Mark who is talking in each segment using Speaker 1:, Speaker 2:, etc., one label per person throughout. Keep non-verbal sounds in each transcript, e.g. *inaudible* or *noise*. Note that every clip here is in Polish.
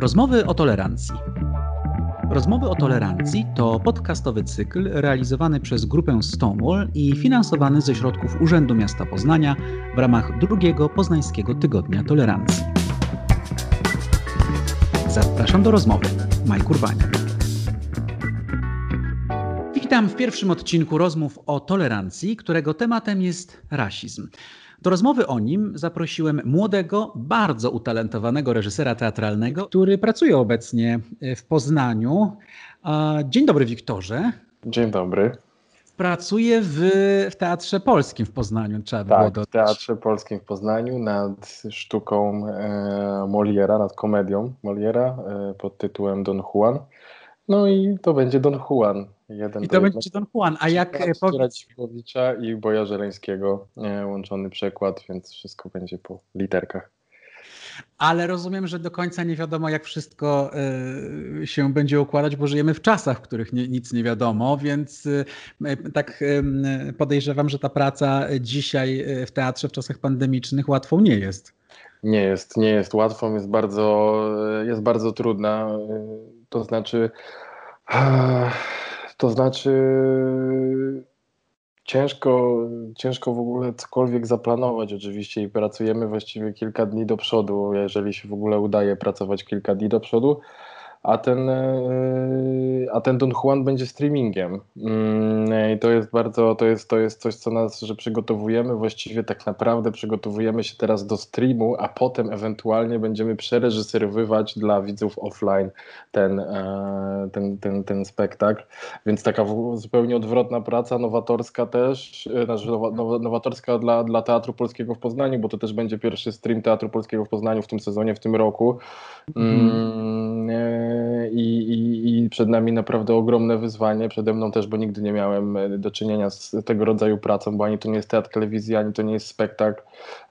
Speaker 1: Rozmowy o tolerancji. Rozmowy o tolerancji to podcastowy cykl realizowany przez grupę Stonewall i finansowany ze środków Urzędu Miasta Poznania w ramach drugiego Poznańskiego Tygodnia Tolerancji. Zapraszam do rozmowy. Maj Kurbaniak. Witam w pierwszym odcinku rozmów o tolerancji, którego tematem jest rasizm. Do rozmowy o nim zaprosiłem młodego, bardzo utalentowanego reżysera teatralnego, który pracuje obecnie w Poznaniu. Dzień dobry, Wiktorze.
Speaker 2: Dzień dobry.
Speaker 1: Pracuje w, w Teatrze Polskim w Poznaniu,
Speaker 2: trzeba tak, było dodać. w Teatrze Polskim w Poznaniu nad sztuką e, Moliera, nad komedią Moliera e, pod tytułem Don Juan. No i to będzie Don Juan.
Speaker 1: Jeden I to będzie Don Juan. A jak...
Speaker 2: E, powiedz... Ćwikowicza i Boja Żeleńskiego e, łączony przekład, więc wszystko będzie po literkach.
Speaker 1: Ale rozumiem, że do końca nie wiadomo, jak wszystko y, się będzie układać, bo żyjemy w czasach, w których nie, nic nie wiadomo, więc y, tak y, podejrzewam, że ta praca dzisiaj w teatrze w czasach pandemicznych łatwą nie jest.
Speaker 2: Nie jest, nie jest łatwą, jest bardzo, jest bardzo trudna. To znaczy, to znaczy ciężko, ciężko w ogóle cokolwiek zaplanować oczywiście i pracujemy właściwie kilka dni do przodu, jeżeli się w ogóle udaje pracować kilka dni do przodu a ten, e, a ten Don Juan będzie streamingiem. Mm, I to jest bardzo, to jest, to jest coś, co nas, że przygotowujemy, właściwie tak naprawdę przygotowujemy się teraz do streamu, a potem ewentualnie będziemy przereżyserowywać dla widzów offline ten, e, ten, ten, ten spektakl. Więc taka zupełnie odwrotna praca, nowatorska też, e, znaczy nowatorska dla, dla Teatru Polskiego w Poznaniu, bo to też będzie pierwszy stream Teatru Polskiego w Poznaniu w tym sezonie, w tym roku. Mm. I, i, i przed nami naprawdę ogromne wyzwanie, przede mną też, bo nigdy nie miałem e, do czynienia z tego rodzaju pracą, bo ani to nie jest teatr telewizji, ani to nie jest spektakl,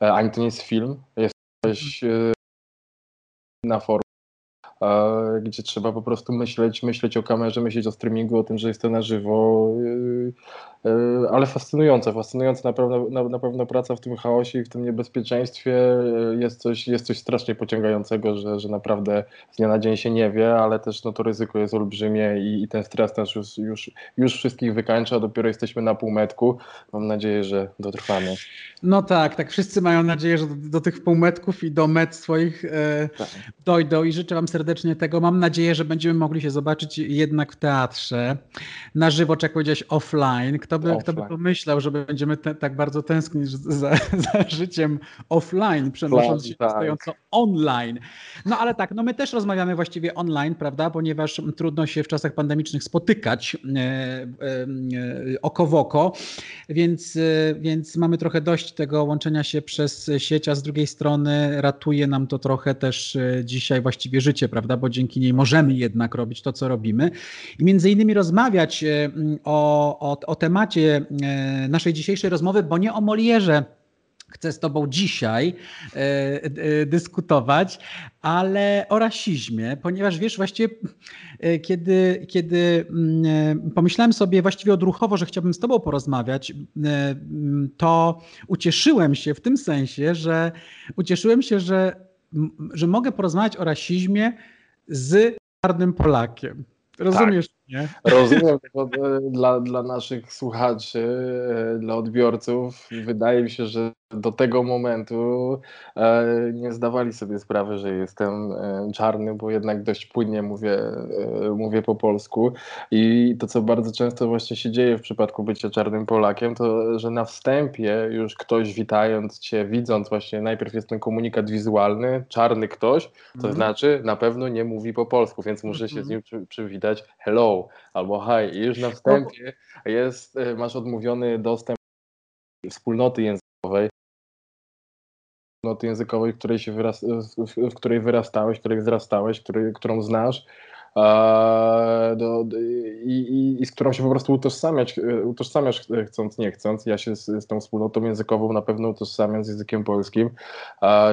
Speaker 2: e, ani to nie jest film. Jest coś e, na forum gdzie trzeba po prostu myśleć, myśleć o kamerze, myśleć o streamingu, o tym, że jest to na żywo, E, ale fascynujące, fascynujące na pewno, na, na pewno praca w tym chaosie i w tym niebezpieczeństwie e, jest coś, jest coś strasznie pociągającego, że, że naprawdę z dnia na dzień się nie wie, ale też no, to ryzyko jest olbrzymie i, i ten stres też już, już, już wszystkich wykańcza, dopiero jesteśmy na półmetku. Mam nadzieję, że dotrwamy.
Speaker 1: No tak, tak wszyscy mają nadzieję, że do, do tych półmetków i do met swoich e, tak. dojdą i życzę Wam serdecznie tego. Mam nadzieję, że będziemy mogli się zobaczyć jednak w teatrze, na żywo, czy jak powiedziałeś, offline, kto by, kto by pomyślał, że będziemy te, tak bardzo tęsknić za, *laughs* za życiem offline, przenosząc się tak. stojąco online. No ale tak, no my też rozmawiamy właściwie online, prawda, ponieważ trudno się w czasach pandemicznych spotykać e, e, e, oko w oko, więc, e, więc mamy trochę dość tego łączenia się przez sieć, a z drugiej strony ratuje nam to trochę też e, dzisiaj właściwie życie, prawda, bo dzięki niej możemy jednak robić to, co robimy. I między innymi rozmawiać e, o, o, o temacie, e, naszej dzisiejszej rozmowy, bo nie o Molierze chcę z Tobą dzisiaj e, e, dyskutować, ale o rasizmie, ponieważ wiesz, właściwie kiedy, kiedy mm, pomyślałem sobie właściwie odruchowo, że chciałbym z Tobą porozmawiać, to ucieszyłem się w tym sensie, że ucieszyłem się, że, że mogę porozmawiać o rasizmie z czarnym Polakiem. Rozumiesz mnie?
Speaker 2: Rozumiem to dla, dla naszych słuchaczy, e, dla odbiorców. Wydaje mi się, że do tego momentu e, nie zdawali sobie sprawy, że jestem e, czarny, bo jednak dość płynnie mówię, mówię po polsku. I to, co bardzo często właśnie się dzieje w przypadku bycia czarnym Polakiem, to że na wstępie już ktoś witając cię, widząc właśnie, najpierw jest ten komunikat wizualny, czarny ktoś, to mm. znaczy na pewno nie mówi po polsku, więc muszę się z mhm. nim przywitać hello albo hi. I już na wstępie jest, masz odmówiony dostęp do wspólnoty językowej, wspólnoty językowej, w której, się wyras w której wyrastałeś, w której wzrastałeś, który, którą znasz do, i, i, i, z którą się po prostu utożsamiać, utożsamiasz chcąc, nie chcąc. Ja się z, z tą wspólnotą językową na pewno utożsamiam z językiem polskim,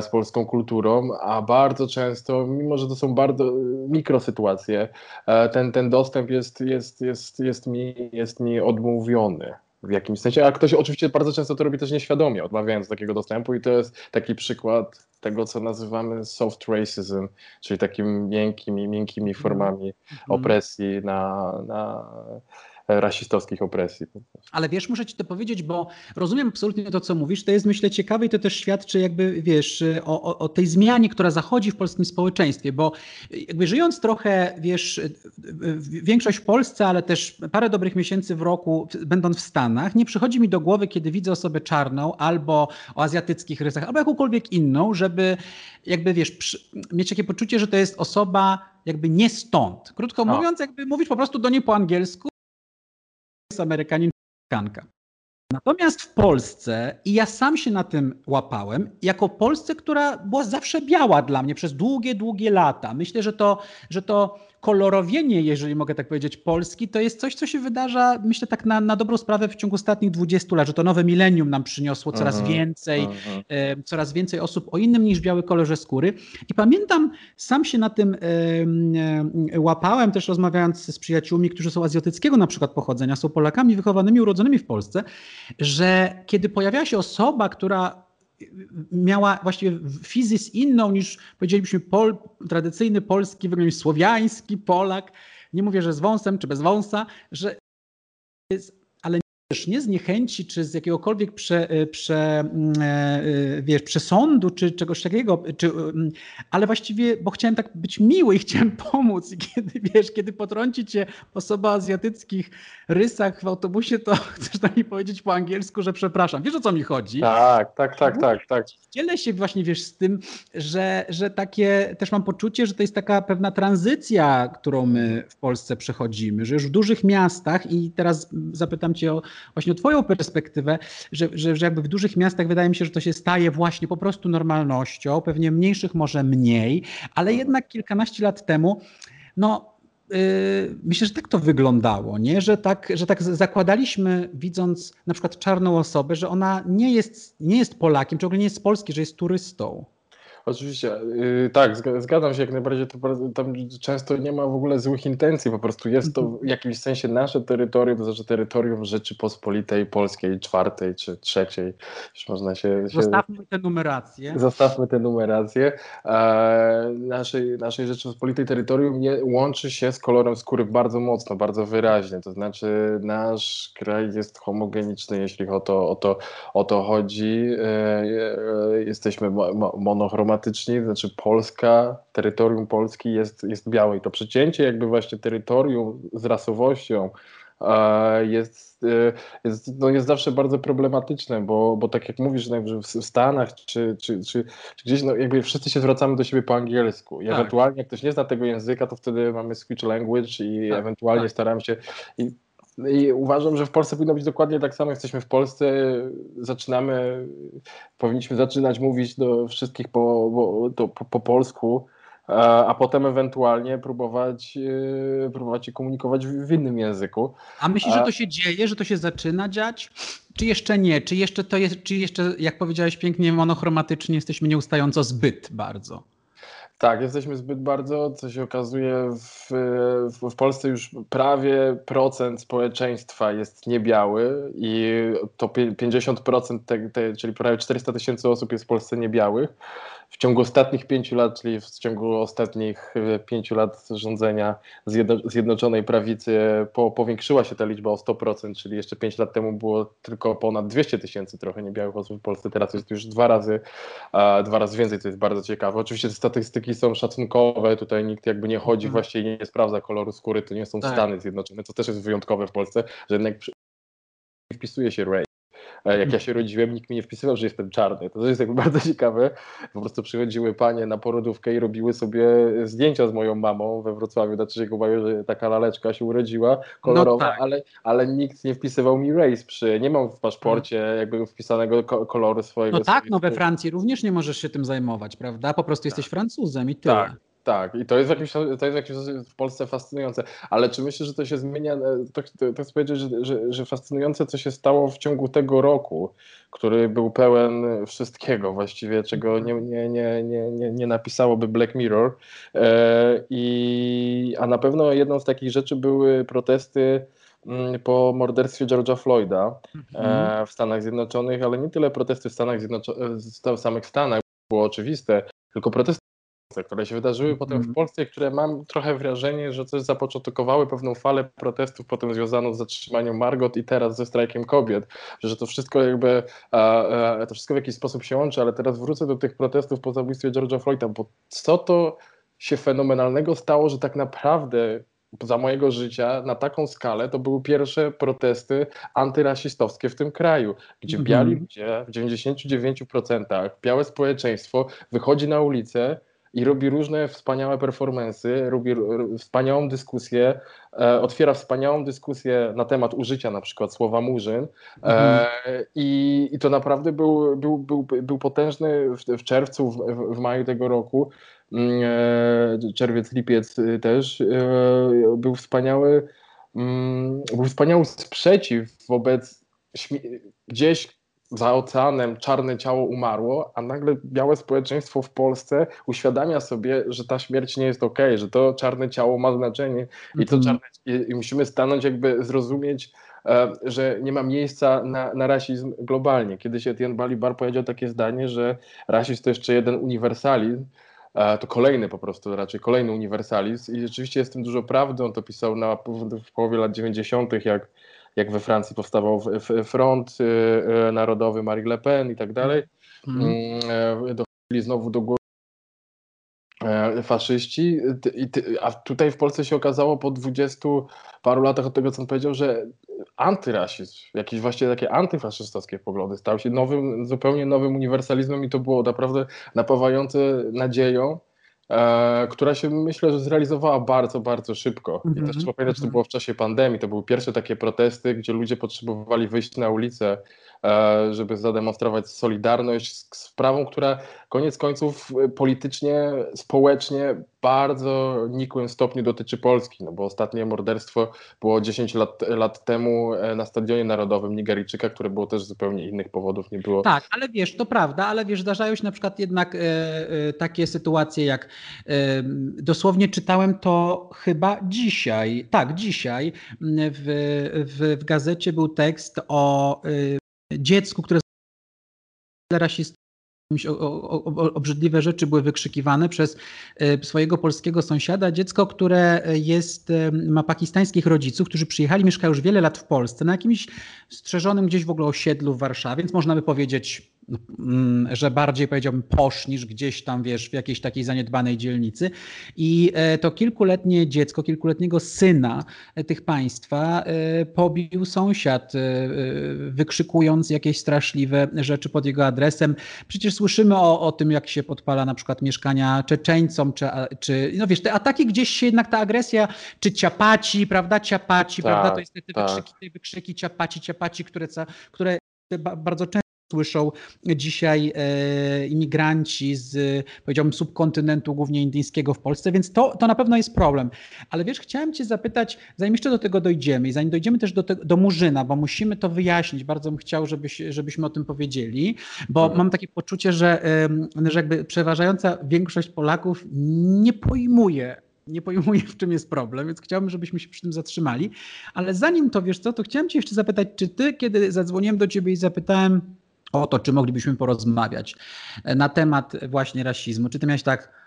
Speaker 2: z polską kulturą, a bardzo często, mimo że to są bardzo mikrosytuacje, ten, ten dostęp jest, jest, jest, jest, mi, jest mi odmówiony. W jakimś sensie, a ktoś oczywiście bardzo często to robi też nieświadomie, odmawiając takiego dostępu i to jest taki przykład tego, co nazywamy soft racism, czyli takimi miękkimi, miękkimi formami mm. opresji na, na rasistowskich opresji.
Speaker 1: Ale wiesz, muszę ci to powiedzieć, bo rozumiem absolutnie to, co mówisz. To jest, myślę, ciekawe i to też świadczy jakby, wiesz, o, o, o tej zmianie, która zachodzi w polskim społeczeństwie, bo jakby żyjąc trochę, wiesz, większość w Polsce, ale też parę dobrych miesięcy w roku, będąc w Stanach, nie przychodzi mi do głowy, kiedy widzę osobę czarną albo o azjatyckich rysach, albo jakąkolwiek inną, żeby jakby, wiesz, przy, mieć takie poczucie, że to jest osoba jakby nie stąd. Krótko mówiąc, jakby mówisz po prostu do niej po angielsku, Amerykanin kanka. Natomiast w Polsce, i ja sam się na tym łapałem, jako Polsce, która była zawsze biała dla mnie przez długie, długie lata. Myślę, że to, że to kolorowienie, jeżeli mogę tak powiedzieć, Polski, to jest coś, co się wydarza, myślę tak na, na dobrą sprawę w ciągu ostatnich 20 lat, że to nowe milenium nam przyniosło coraz uh mhm, więcej, uh mhm. e, coraz więcej osób o innym niż biały kolorze skóry. I pamiętam, sam się na tym e, e, łapałem, też rozmawiając z przyjaciółmi, którzy są azjatyckiego na przykład pochodzenia, są Polakami wychowanymi, urodzonymi w Polsce, że kiedy pojawiała się osoba, która miała właściwie fizys inną niż powiedzielibyśmy pol, tradycyjny polski, wygląd słowiański Polak. Nie mówię, że z wąsem czy bez wąsa, że jest nie z niechęci, czy z jakiegokolwiek prze, e, prze, mm, e, e, wiesz, przesądu, czy czegoś takiego, czy, mm, ale właściwie, bo chciałem tak być miły i *laughs* chciałem pomóc i kiedy, wiesz, kiedy potrąci cię osoba o azjatyckich rysach w autobusie, to *laughs* chcesz na niej powiedzieć po angielsku, że przepraszam. Wiesz, o co mi chodzi?
Speaker 2: Tak, tak, tak, tak, tak.
Speaker 1: Dzielę się właśnie, wiesz, z tym, że, że takie, też mam poczucie, że to jest taka pewna tranzycja, którą my w Polsce przechodzimy, że już w dużych miastach i teraz zapytam cię o właśnie o Twoją perspektywę, że, że, że jakby w dużych miastach wydaje mi się, że to się staje właśnie po prostu normalnością, pewnie mniejszych może mniej, ale jednak kilkanaście lat temu, no Yy, myślę, że tak to wyglądało, nie? Że, tak, że tak zakładaliśmy, widząc na przykład czarną osobę, że ona nie jest, nie jest Polakiem, czy w ogóle nie jest z Polski, że jest turystą.
Speaker 2: Oczywiście, yy, tak, zgadzam się jak najbardziej. To, tam często nie ma w ogóle złych intencji, po prostu jest to w jakimś sensie nasze terytorium, to znaczy terytorium Rzeczypospolitej Polskiej, czwartej czy trzeciej. Już można się,
Speaker 1: się... Zostawmy tę numerację.
Speaker 2: Zostawmy tę numerację. E, naszej, naszej Rzeczypospolitej terytorium nie, łączy się z kolorem skóry bardzo mocno, bardzo wyraźnie. To znaczy nasz kraj jest homogeniczny, jeśli o to, o to, o to chodzi. E, e, jesteśmy monochromatyczni dramatyczni, znaczy Polska, terytorium Polski jest, jest białe i to przecięcie jakby właśnie terytorium z rasowością jest, e, jest, no jest zawsze bardzo problematyczne, bo, bo tak jak mówisz, no, że w Stanach czy, czy, czy, czy, gdzieś, no jakby wszyscy się zwracamy do siebie po angielsku i tak. ewentualnie jak ktoś nie zna tego języka, to wtedy mamy switch language i tak, ewentualnie tak. staramy się i i uważam, że w Polsce powinno być dokładnie tak samo. Jesteśmy w Polsce, zaczynamy, powinniśmy zaczynać mówić do wszystkich po, po, po, po polsku, a, a potem ewentualnie próbować, yy, próbować się komunikować w, w, innym języku.
Speaker 1: A myślisz, a... że to się dzieje, że to się zaczyna dziać? Czy jeszcze nie? Czy jeszcze to jest, czy jeszcze, jak powiedziałeś pięknie, monochromatycznie jesteśmy nieustająco zbyt bardzo?
Speaker 2: Tak, jesteśmy zbyt bardzo, co się okazuje, w, w, Polsce już prawie procent społeczeństwa jest niebiały i to 50%, te, te, czyli prawie 400 tysięcy osób jest w Polsce niebiałych w ciągu ostatnich pięciu lat, czyli w ciągu ostatnich e, pięciu lat rządzenia Zjednoczonej Prawicy po, powiększyła się ta liczba o 100%, czyli jeszcze pięć lat temu było tylko ponad 200 tysięcy trochę niebiałych osób w Polsce, teraz jest już dwa razy, dwa razy więcej, to jest bardzo ciekawe. Oczywiście te statystyki są szacunkowe, tutaj nikt jakby nie chodzi, mhm. właściwie nie sprawdza koloru skóry, to nie są tak. Stany Zjednoczone, co też jest wyjątkowe w Polsce, że jednak wpisuje się Ray E, jak ja się rodziłem, nikt mi nie wpisywał, że jestem czarny. To jest jakby bardzo ciekawe. Po prostu przychodziły panie na porodówkę i robiły sobie zdjęcia z moją mamą we Wrocławiu na trzeciego maju, że taka laleczka się urodziła, kolorowa, no tak. ale, ale nikt nie wpisywał mi race przy, nie mam w paszporcie jakby wpisanego koloru swojego.
Speaker 1: No tak, no we Francji również nie możesz się tym zajmować, prawda? Po prostu jesteś Francuzem i tyle.
Speaker 2: Tak. Tak, i to jest, jakimś, to jest jakimś w Polsce fascynujące. Ale czy myślisz, że to się zmienia? E, to, to, to chcę powiedzieć, że, że, że fascynujące, co się stało w ciągu tego roku, który był pełen wszystkiego właściwie, czego nie, nie, nie, nie, nie, nie napisałoby Black Mirror. E, i, a na pewno jedną z takich rzeczy były protesty mm, po morderstwie George'a Floyda mhm. w Stanach Zjednoczonych, ale nie tyle protesty w Stanach Zjednoczonych, w samych Stanach było oczywiste, tylko protesty które się wydarzyły potem w Polsce, które mam trochę wrażenie, że coś zapoczątkowały pewną falę protestów potem związaną z zatrzymaniem Margot i teraz ze strajkiem kobiet, że to wszystko jakby to wszystko w jakiś sposób się łączy, ale teraz wrócę do tych protestów po zabójstwie George'a Floyda, bo co to się fenomenalnego stało, że tak naprawdę za mojego życia na taką skalę to były pierwsze protesty antyrasistowskie w tym kraju, gdzie biali ludzie w 99% białe społeczeństwo wychodzi na ulicę i robi różne wspaniałe performance, robi wspaniałą dyskusję, e, otwiera wspaniałą dyskusję na temat użycia na przykład słowa murzyn e, mhm. i, i, to naprawdę był, był, był, był potężny w, w czerwcu, w, w, maju tego roku, mm, e, czerwiec, lipiec też, e, był wspaniały, mm, był wspaniały sprzeciw wobec gdzieś za oceanem czarne ciało umarło, a nagle białe społeczeństwo w Polsce uświadamia sobie, że ta śmierć nie jest ok, że to czarne ciało ma znaczenie i to mhm. czarne, i, musimy stanąć jakby zrozumieć, e, że nie ma miejsca na, na rasizm globalnie. Kiedyś Etienne Balibar powiedział takie zdanie, że rasizm to jeszcze jeden uniwersalizm, e, to kolejny po prostu, raczej kolejny uniwersalizm i rzeczywiście jest w tym dużo prawdy. On to pisał na, w połowie lat 90., jak jak we Francji powstawał Front y, y, Narodowy Marie Le Pen i tak dalej. Mm. mm e, dochodzili znowu do góry e, faszyści, a tutaj w Polsce się okazało po dwudziestu paru latach od tego, co on powiedział, że antyrasizm, jakieś właśnie takie antyfaszystowskie poglądy stał się nowym, zupełnie nowym uniwersalizmem i to było naprawdę napawające nadzieją, e, która się myślę, że zrealizowała bardzo, bardzo szybko. I też mhm, trzeba pamiętać, że to mhm. było w czasie pandemii, to były pierwsze takie protesty, gdzie ludzie potrzebowali wyjść na ulicę żeby zademonstrować solidarność z sprawą, która koniec końców e, politycznie, społecznie bardzo nikłym stopniu dotyczy Polski, no bo ostatnie morderstwo było 10 lat, lat temu e, na Stadionie Narodowym Nigeryjczyka, które było też z zupełnie innych powodów, nie było...
Speaker 1: Tak, ale wiesz, to prawda, ale wiesz, zdarzają się na przykład jednak e, e, takie sytuacje jak e, dosłownie czytałem to chyba dzisiaj, tak, dzisiaj w, w, w gazecie był tekst o dziecku, które rasistowskie, obrzydliwe rzeczy były wykrzykiwane przez e, swojego polskiego sąsiada. Dziecko, które jest, e, ma pakistańskich rodziców, którzy przyjechali, mieszkają już wiele lat w Polsce, na jakimś strzeżonym gdzieś w ogóle osiedlu w Warszawie, więc można by powiedzieć że bardziej powiedziałbym posz niż gdzieś tam, wiesz, w jakiejś takiej zaniedbanej dzielnicy. I e, to kilkuletnie dziecko, kilkuletniego syna e, tych państwa e, pobił sąsiad, wykrzykując jakieś straszliwe rzeczy pod jego adresem. Przecież słyszymy o, o tym, jak się podpala na przykład mieszkania Czeczeńcom, czy, czy no wiesz, te ataki gdzieś się jednak ta agresja, czy ciapaci, prawda, ciapaci, tak, prawda, to jest te, te tak. wykrzyki, te wykrzyki ciapaci, ciapaci, które, które bardzo często słyszą dzisiaj e, imigranci z, powiedziałbym, subkontynentu, głównie indyjskiego w Polsce, więc to, to na pewno jest problem. Ale wiesz, chciałem Cię zapytać, zanim jeszcze do tego dojdziemy i zanim dojdziemy też do, te, do Murzyna, bo musimy to wyjaśnić, bardzo bym chciał, żebyś, żebyśmy o tym powiedzieli, bo mhm. mam takie poczucie, że, że jakby przeważająca większość Polaków nie pojmuje nie pojmuję, w czym jest problem, więc chciałbym, żebyśmy się przy tym zatrzymali. Ale zanim to wiesz co, to chciałem Cię jeszcze zapytać, czy Ty, kiedy zadzwoniłem do Ciebie i zapytałem, o to, czy moglibyśmy porozmawiać e, na temat właśnie rasizmu. Czy ty miałeś tak,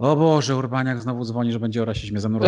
Speaker 1: o Boże, Urbaniak znowu dzwoni, że będzie o rasizmie ze mną.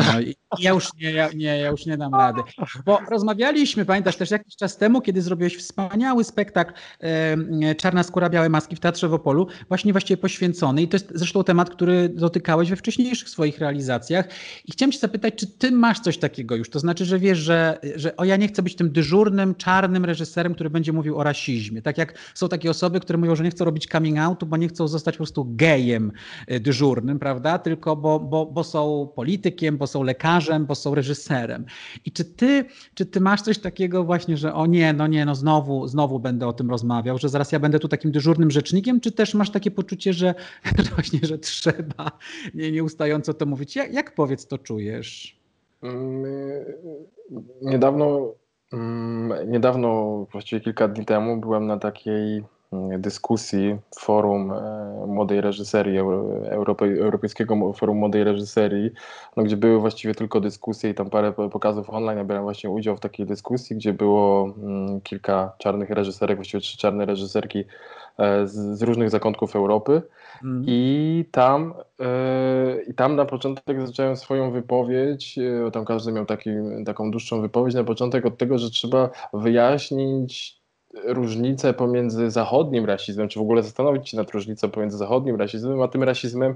Speaker 1: Ja już nie, ja, nie, ja już nie dam rady. Bo rozmawialiśmy, pamiętasz też jakiś czas temu, kiedy zrobiłeś wspaniały spektakl e, Czarna skóra, białe maski w Teatrze w Opolu, właśnie właściwie poświęcony i to jest zresztą temat, który dotykałeś we wcześniejszych swoich realizacjach i chciałem cię zapytać, czy ty masz coś takiego już? To znaczy, że wiesz, że, że o ja nie chcę być tym dyżurnym, czarnym reżyserem, który będzie mówił o rasizmie. Tak jak są takie osoby, które mówią, że nie chcą robić coming outu, bo nie chcą zostać po prostu gejem e, dyżurnym, prawda? Prawda? Tylko bo, bo, bo są politykiem, bo są lekarzem, bo są reżyserem. I czy ty, czy ty masz coś takiego właśnie, że o nie, no nie, no znowu, znowu będę o tym rozmawiał, że zaraz ja będę tu takim dyżurnym rzecznikiem, czy też masz takie poczucie, że, *laughs* właśnie, że trzeba nie, nieustająco to mówić? Jak, jak powiedz to czujesz?
Speaker 2: Mm, niedawno, mm, niedawno, właściwie kilka dni temu byłem na takiej dyskusji forum e, młodej reżyserii, Europej, Europejskiego Forum Młodej Reżyserii, no, gdzie były właściwie tylko dyskusje i tam parę pokazów online. Ja brałem właśnie udział w takiej dyskusji, gdzie było mm, kilka czarnych reżyserek, właściwie trzy czarne reżyserki e, z, z różnych zakątków Europy. Mm. I tam, yy, I tam na początek zacząłem swoją wypowiedź, yy, tam każdy miał taki, taką dłuższą wypowiedź na początek od tego, że trzeba wyjaśnić różnicę pomiędzy zachodnim rasizmem, czy w ogóle zastanowić się nad różnicą pomiędzy zachodnim rasizmem, a tym rasizmem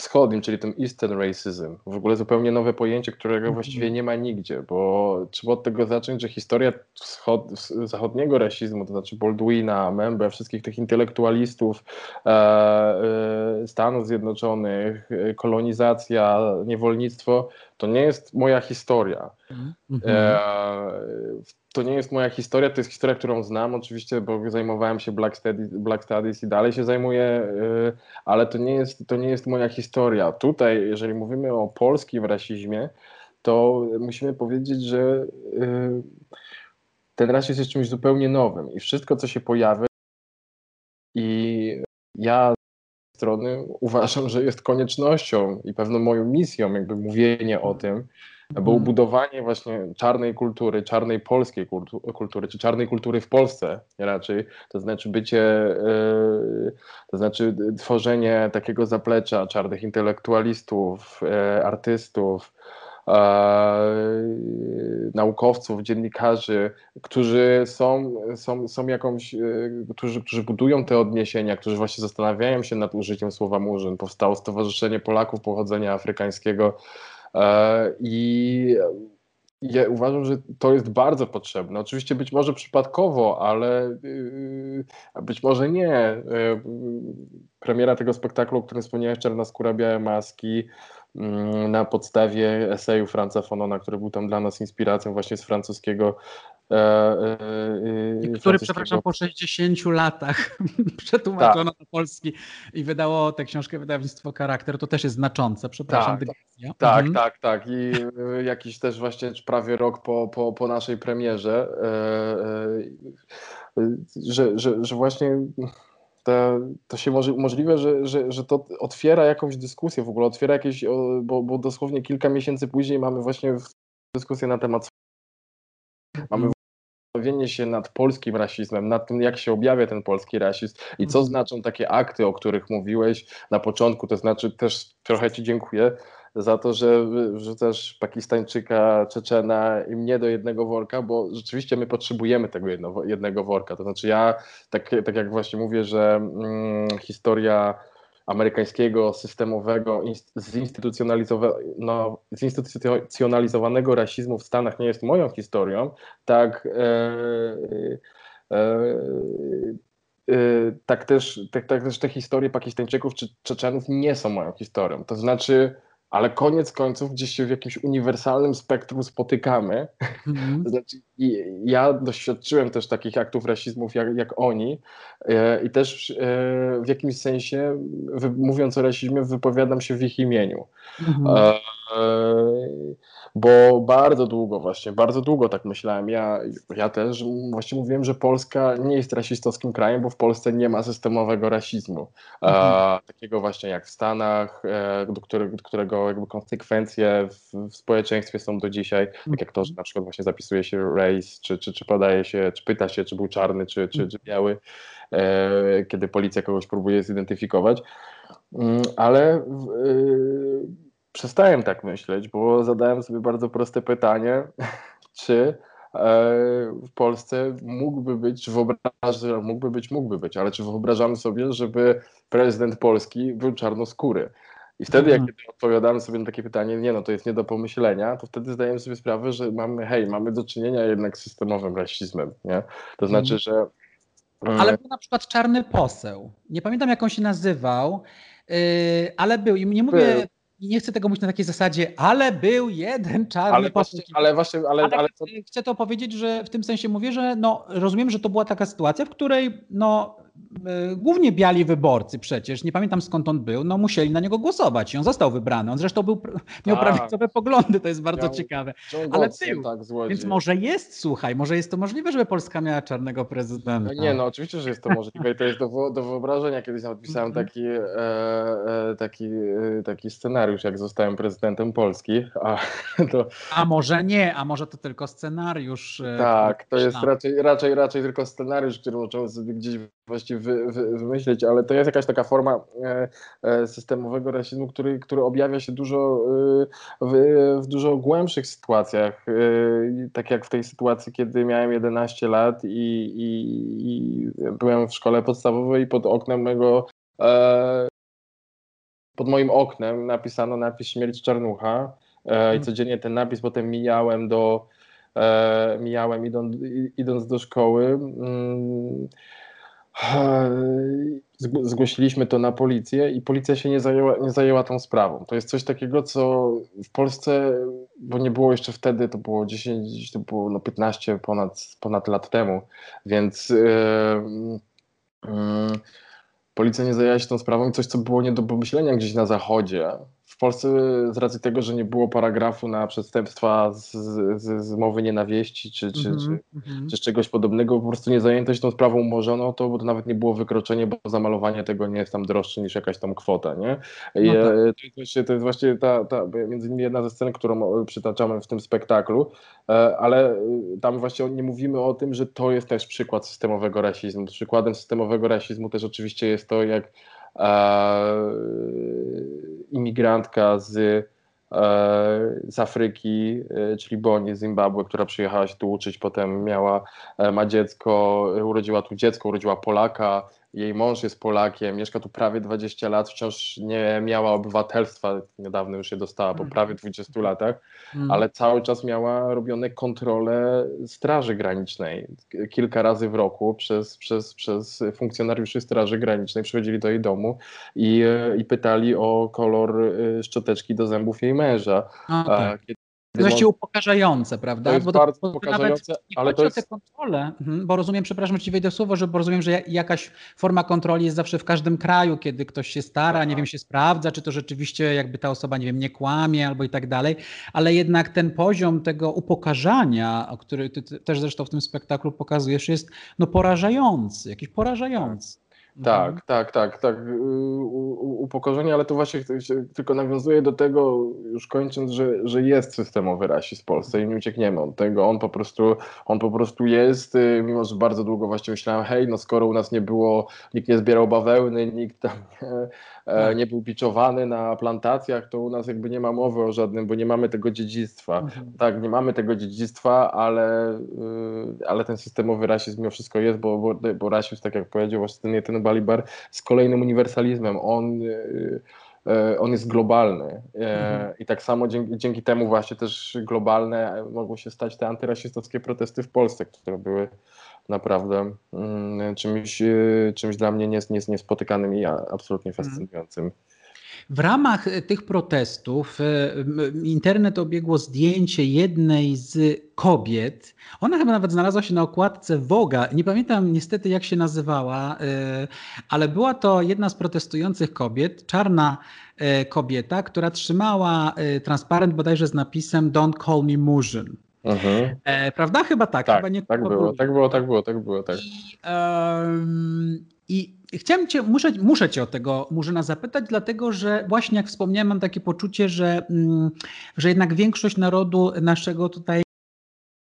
Speaker 2: wschodnim, czyli tym Eastern Racism. W ogóle zupełnie nowe pojęcie, którego -hmm. właściwie nie ma nigdzie, bo trzeba od tego zacząć, że historia wschod, zachodniego rasizmu, to znaczy Baldwina, Membe, wszystkich tych intelektualistów e, e, Stanów Zjednoczonych, e, kolonizacja, niewolnictwo, to nie jest moja historia. -hmm. e, to nie jest moja historia, to jest historia, którą znam oczywiście, bo zajmowałem się Black Studies, Black Studies i dalej się zajmuję, y, ale to nie, jest, to nie jest moja historia. Tutaj, jeżeli mówimy o polskim rasizmie, to musimy powiedzieć, że y, ten rasizm jest czymś zupełnie nowym i wszystko, co się pojawia i ja strony uważam, że jest koniecznością i pewną moją misją, jakby mówienie o tym, bo mhm. budowanie właśnie czarnej kultury, czarnej polskiej kultury, czy czarnej kultury w Polsce raczej, to znaczy bycie, e, to znaczy tworzenie takiego zaplecza czarnych intelektualistów, e, artystów, naukowców, dziennikarzy, którzy są, są, są jakąś, e, którzy, którzy budują te odniesienia, którzy właśnie zastanawiają się nad użyciem słowa murzyn. Powstało Stowarzyszenie Polaków Pochodzenia Afrykańskiego, E, I ja uważam, że to jest bardzo potrzebne. Oczywiście być może przypadkowo, ale być może nie. E, premiera tego spektaklu, o którym wspomniałeś, Czarna skóra, białe maski, na podstawie eseju Franca Fonona, który był tam dla nas inspiracją właśnie z francuskiego
Speaker 1: E, e, który, przepraszam, po 60 latach *laughs* przetłumaczono tak. na polski i wydało tę książkę wydawnictwo Charakter. To też jest znaczące, przepraszam.
Speaker 2: Tak, tak, mhm. tak, tak. I e, jakiś też właśnie prawie rok po, po, po naszej premierze, że, że, że właśnie to, to się może, możliwe, że, że, że to otwiera jakąś dyskusję w ogóle, otwiera jakieś, bo, bo dosłownie kilka miesięcy później mamy właśnie dyskusję na temat mamy zastanowienie się nad polskim rasizmem, nad tym, jak się objawia ten polski rasizm i co mhm. znaczą takie akty, o których mówiłeś na początku. To znaczy, też trochę Ci dziękuję za to, że wrzucasz Pakistańczyka, Czeczena i mnie do jednego worka, bo rzeczywiście my potrzebujemy tego jedno, jednego worka. To znaczy, ja, tak, tak jak właśnie mówię, że mm, historia amerykańskiego systemowego, no, zinstytucjonalizowanego rasizmu w Stanach nie jest moją historią, tak, e, e, e, tak, też, tak, tak też te historie Pakistańczyków czy Czeczenów nie są moją historią. To znaczy, ale koniec końców gdzieś się w jakimś uniwersalnym spektrum spotykamy. Mm-hmm. znaczy, ja doświadczyłem też takich aktów rasizmów jak, jak oni e, i też e, w jakimś sensie, wy, mówiąc o rasizmie, wypowiadam się w ich imieniu. E, bo bardzo długo właśnie, bardzo długo tak myślałem. Ja, ja też właśnie mówiłem, że Polska nie jest rasistowskim krajem, bo w Polsce nie ma systemowego rasizmu. Mhm. E, takiego właśnie jak w Stanach, e, do, którego, do którego jakby konsekwencje w, w, społeczeństwie są do dzisiaj, tak jak to, że na przykład właśnie zapisuje się race, czy, czy, czy podaje się, czy pyta się, czy był czarny, czy, czy, czy biały, e, kiedy policja kogoś próbuje zidentyfikować. Mm, ale e, przestałem tak myśleć, bo zadałem sobie bardzo proste pytanie, *laughs* czy e, w Polsce mógłby być, wyobrażam, mógłby być, mógłby być, ale czy wyobrażamy sobie, żeby prezydent Polski był czarnoskóry? I wtedy, jak mhm. odpowiadamy sobie na takie pytanie, nie no, to jest nie do pomyślenia, to wtedy zdajemy sobie sprawę, że mamy, hej, mamy do czynienia jednak z systemowym rasizmem, nie? To znaczy, mhm. że...
Speaker 1: Ale był na przykład czarny poseł. Nie pamiętam, jak on się nazywał, yy, ale był. I nie mówię... Był i nie chcę tego mówić na takiej zasadzie, ale był jeden czarny
Speaker 2: ale właśnie, ale właśnie, ale, ale, ale
Speaker 1: chcę to powiedzieć, że w tym sensie mówię, że no, rozumiem, że to była taka sytuacja, w której no, głównie biali wyborcy przecież, nie pamiętam skąd on był, no musieli na niego głosować i on został wybrany. On zresztą był, *laughs* miał tak. prawicowe poglądy, to jest bardzo miał ciekawe. Ale był, tak, więc może jest, słuchaj, może jest to możliwe, żeby Polska miała czarnego prezydenta.
Speaker 2: No nie, no oczywiście, że jest to możliwe i to jest do, do wyobrażenia. Kiedyś nawet pisałem mhm. taki, e, e, taki, e, taki scenariusz, jak zostałem prezydentem Polski. A, *laughs*
Speaker 1: to... a może nie, a może to tylko scenariusz.
Speaker 2: E, tak, to jest raczej, raczej, raczej tylko scenariusz, który gdzieś właściwie wy, wy, wymyślić, ale to jest jakaś taka forma e, e, systemowego rasizmu, który, który objawia się dużo w, w dużo głębszych sytuacjach. Tak jak w tej sytuacji, kiedy miałem 11 lat i, i, i byłem w szkole podstawowej i pod oknem mego pod moim oknem napisano napis śmierć czarnucha i mhm. codziennie ten napis potem mijałem do e, mijałem idąc, idąc do szkoły. Zgłosiliśmy to na policję i policja się nie zajęła, nie zajęła tą sprawą. To jest coś takiego, co w Polsce, bo nie było jeszcze wtedy, to było 10, to było no 15 ponad, ponad lat temu, więc yy, yy, policja nie zajęła się tą sprawą, coś, co było nie do pomyślenia gdzieś na zachodzie, Polsce z racji tego, że nie było paragrafu na przestępstwa z, z, z mowy nienawiści czy, czy, mm -hmm. czy, mhm. czy, czegoś podobnego, po prostu nie zajęto się tą sprawą umorzono to, bo to nawet nie było wykroczenie, bo zamalowanie tego nie jest tam droższe niż jakaś tam kwota, nie? I, no tak. to, jest właśnie, to jest właśnie ta, ta, między innymi jedna ze scen, którą przytaczamy w tym spektaklu, e, ale e, tam właśnie nie mówimy o tym, że to jest też przykład systemowego rasizmu. Przykładem systemowego rasizmu też oczywiście jest to, jak imigrantka z, e, z Afryki, e, czyli Boni z Zimbabwe, która przyjechała się tu uczyć, potem miała, e, ma dziecko, urodziła tu dziecko, urodziła Polaka, jej mąż jest Polakiem, mieszka tu prawie 20 lat, wciąż nie miała obywatelstwa, niedawno już je dostała po mm. prawie 20 latach, mm. ale cały czas miała robione kontrole Straży Granicznej. Kilka razy w roku przez, przez, przez funkcjonariuszy Straży Granicznej przychodzili do jej domu i, i pytali o kolor y, szczoteczki do zębów jej męża.
Speaker 1: Okay. Jest upokarzające, prawda?
Speaker 2: To jest bo bardzo to, upokarzające, ale to jest... te
Speaker 1: kontrole, mhm, bo rozumiem, przepraszam, że ci wejdę w słowo, że bo rozumiem, że jakaś forma kontroli jest zawsze w każdym kraju, kiedy ktoś się stara, Aha. nie wiem, się sprawdza, czy to rzeczywiście jakby ta osoba, nie wiem, nie kłamie albo i tak dalej, ale jednak ten poziom tego upokarzania, o który ty też zresztą w tym spektaklu pokazujesz, jest no porażający, jakiś porażający.
Speaker 2: Tak, mhm. tak, tak, tak. Upokorzenie, ale to właśnie tylko nawiązuje do tego, już kończąc, że, że jest systemowy rasizm w Polsce i nie uciekniemy od tego. On po prostu, on po prostu jest, y, mimo że bardzo długo właśnie myślałem, hej, no skoro u nas nie było, nikt nie zbierał bawełny, nikt tam nie, e, tak. nie był biczowany na plantacjach, to u nas jakby nie ma mowy o żadnym, bo nie mamy tego dziedzictwa. Mhm. Tak, nie mamy tego dziedzictwa, ale, y, ale ten systemowy rasizm mimo wszystko jest, bo, bo, bo rasizm, tak jak powiedział właśnie ten, ten Balibar z kolejnym uniwersalizmem. On, y, y, on jest globalny e, mhm. i tak samo dzięki, dzięki temu właśnie też globalne mogą się stać te antyrasistowskie protesty w Polsce, które były naprawdę mm, czymś, y, czymś dla mnie niespotykanym i absolutnie mhm. fascynującym.
Speaker 1: W ramach e, tych protestów e, internet obiegło zdjęcie jednej z kobiet. Ona chyba nawet znalazła się na okładce Woga. Nie pamiętam niestety jak się nazywała, ale była to jedna z protestujących kobiet, czarna kobieta, która trzymała transparent bodajże z napisem Don't call me Murzyn. Mhm. E, prawda? Chyba tak.
Speaker 2: Tak,
Speaker 1: chyba
Speaker 2: nie tak, było, tak było, tak było, tak było, tak. I,
Speaker 1: um, i chciałem cię, muszę, muszę cię o tego Murzyna zapytać, dlatego że właśnie jak wspomniałem, mam takie poczucie, że, mm, że jednak większość narodu naszego tutaj,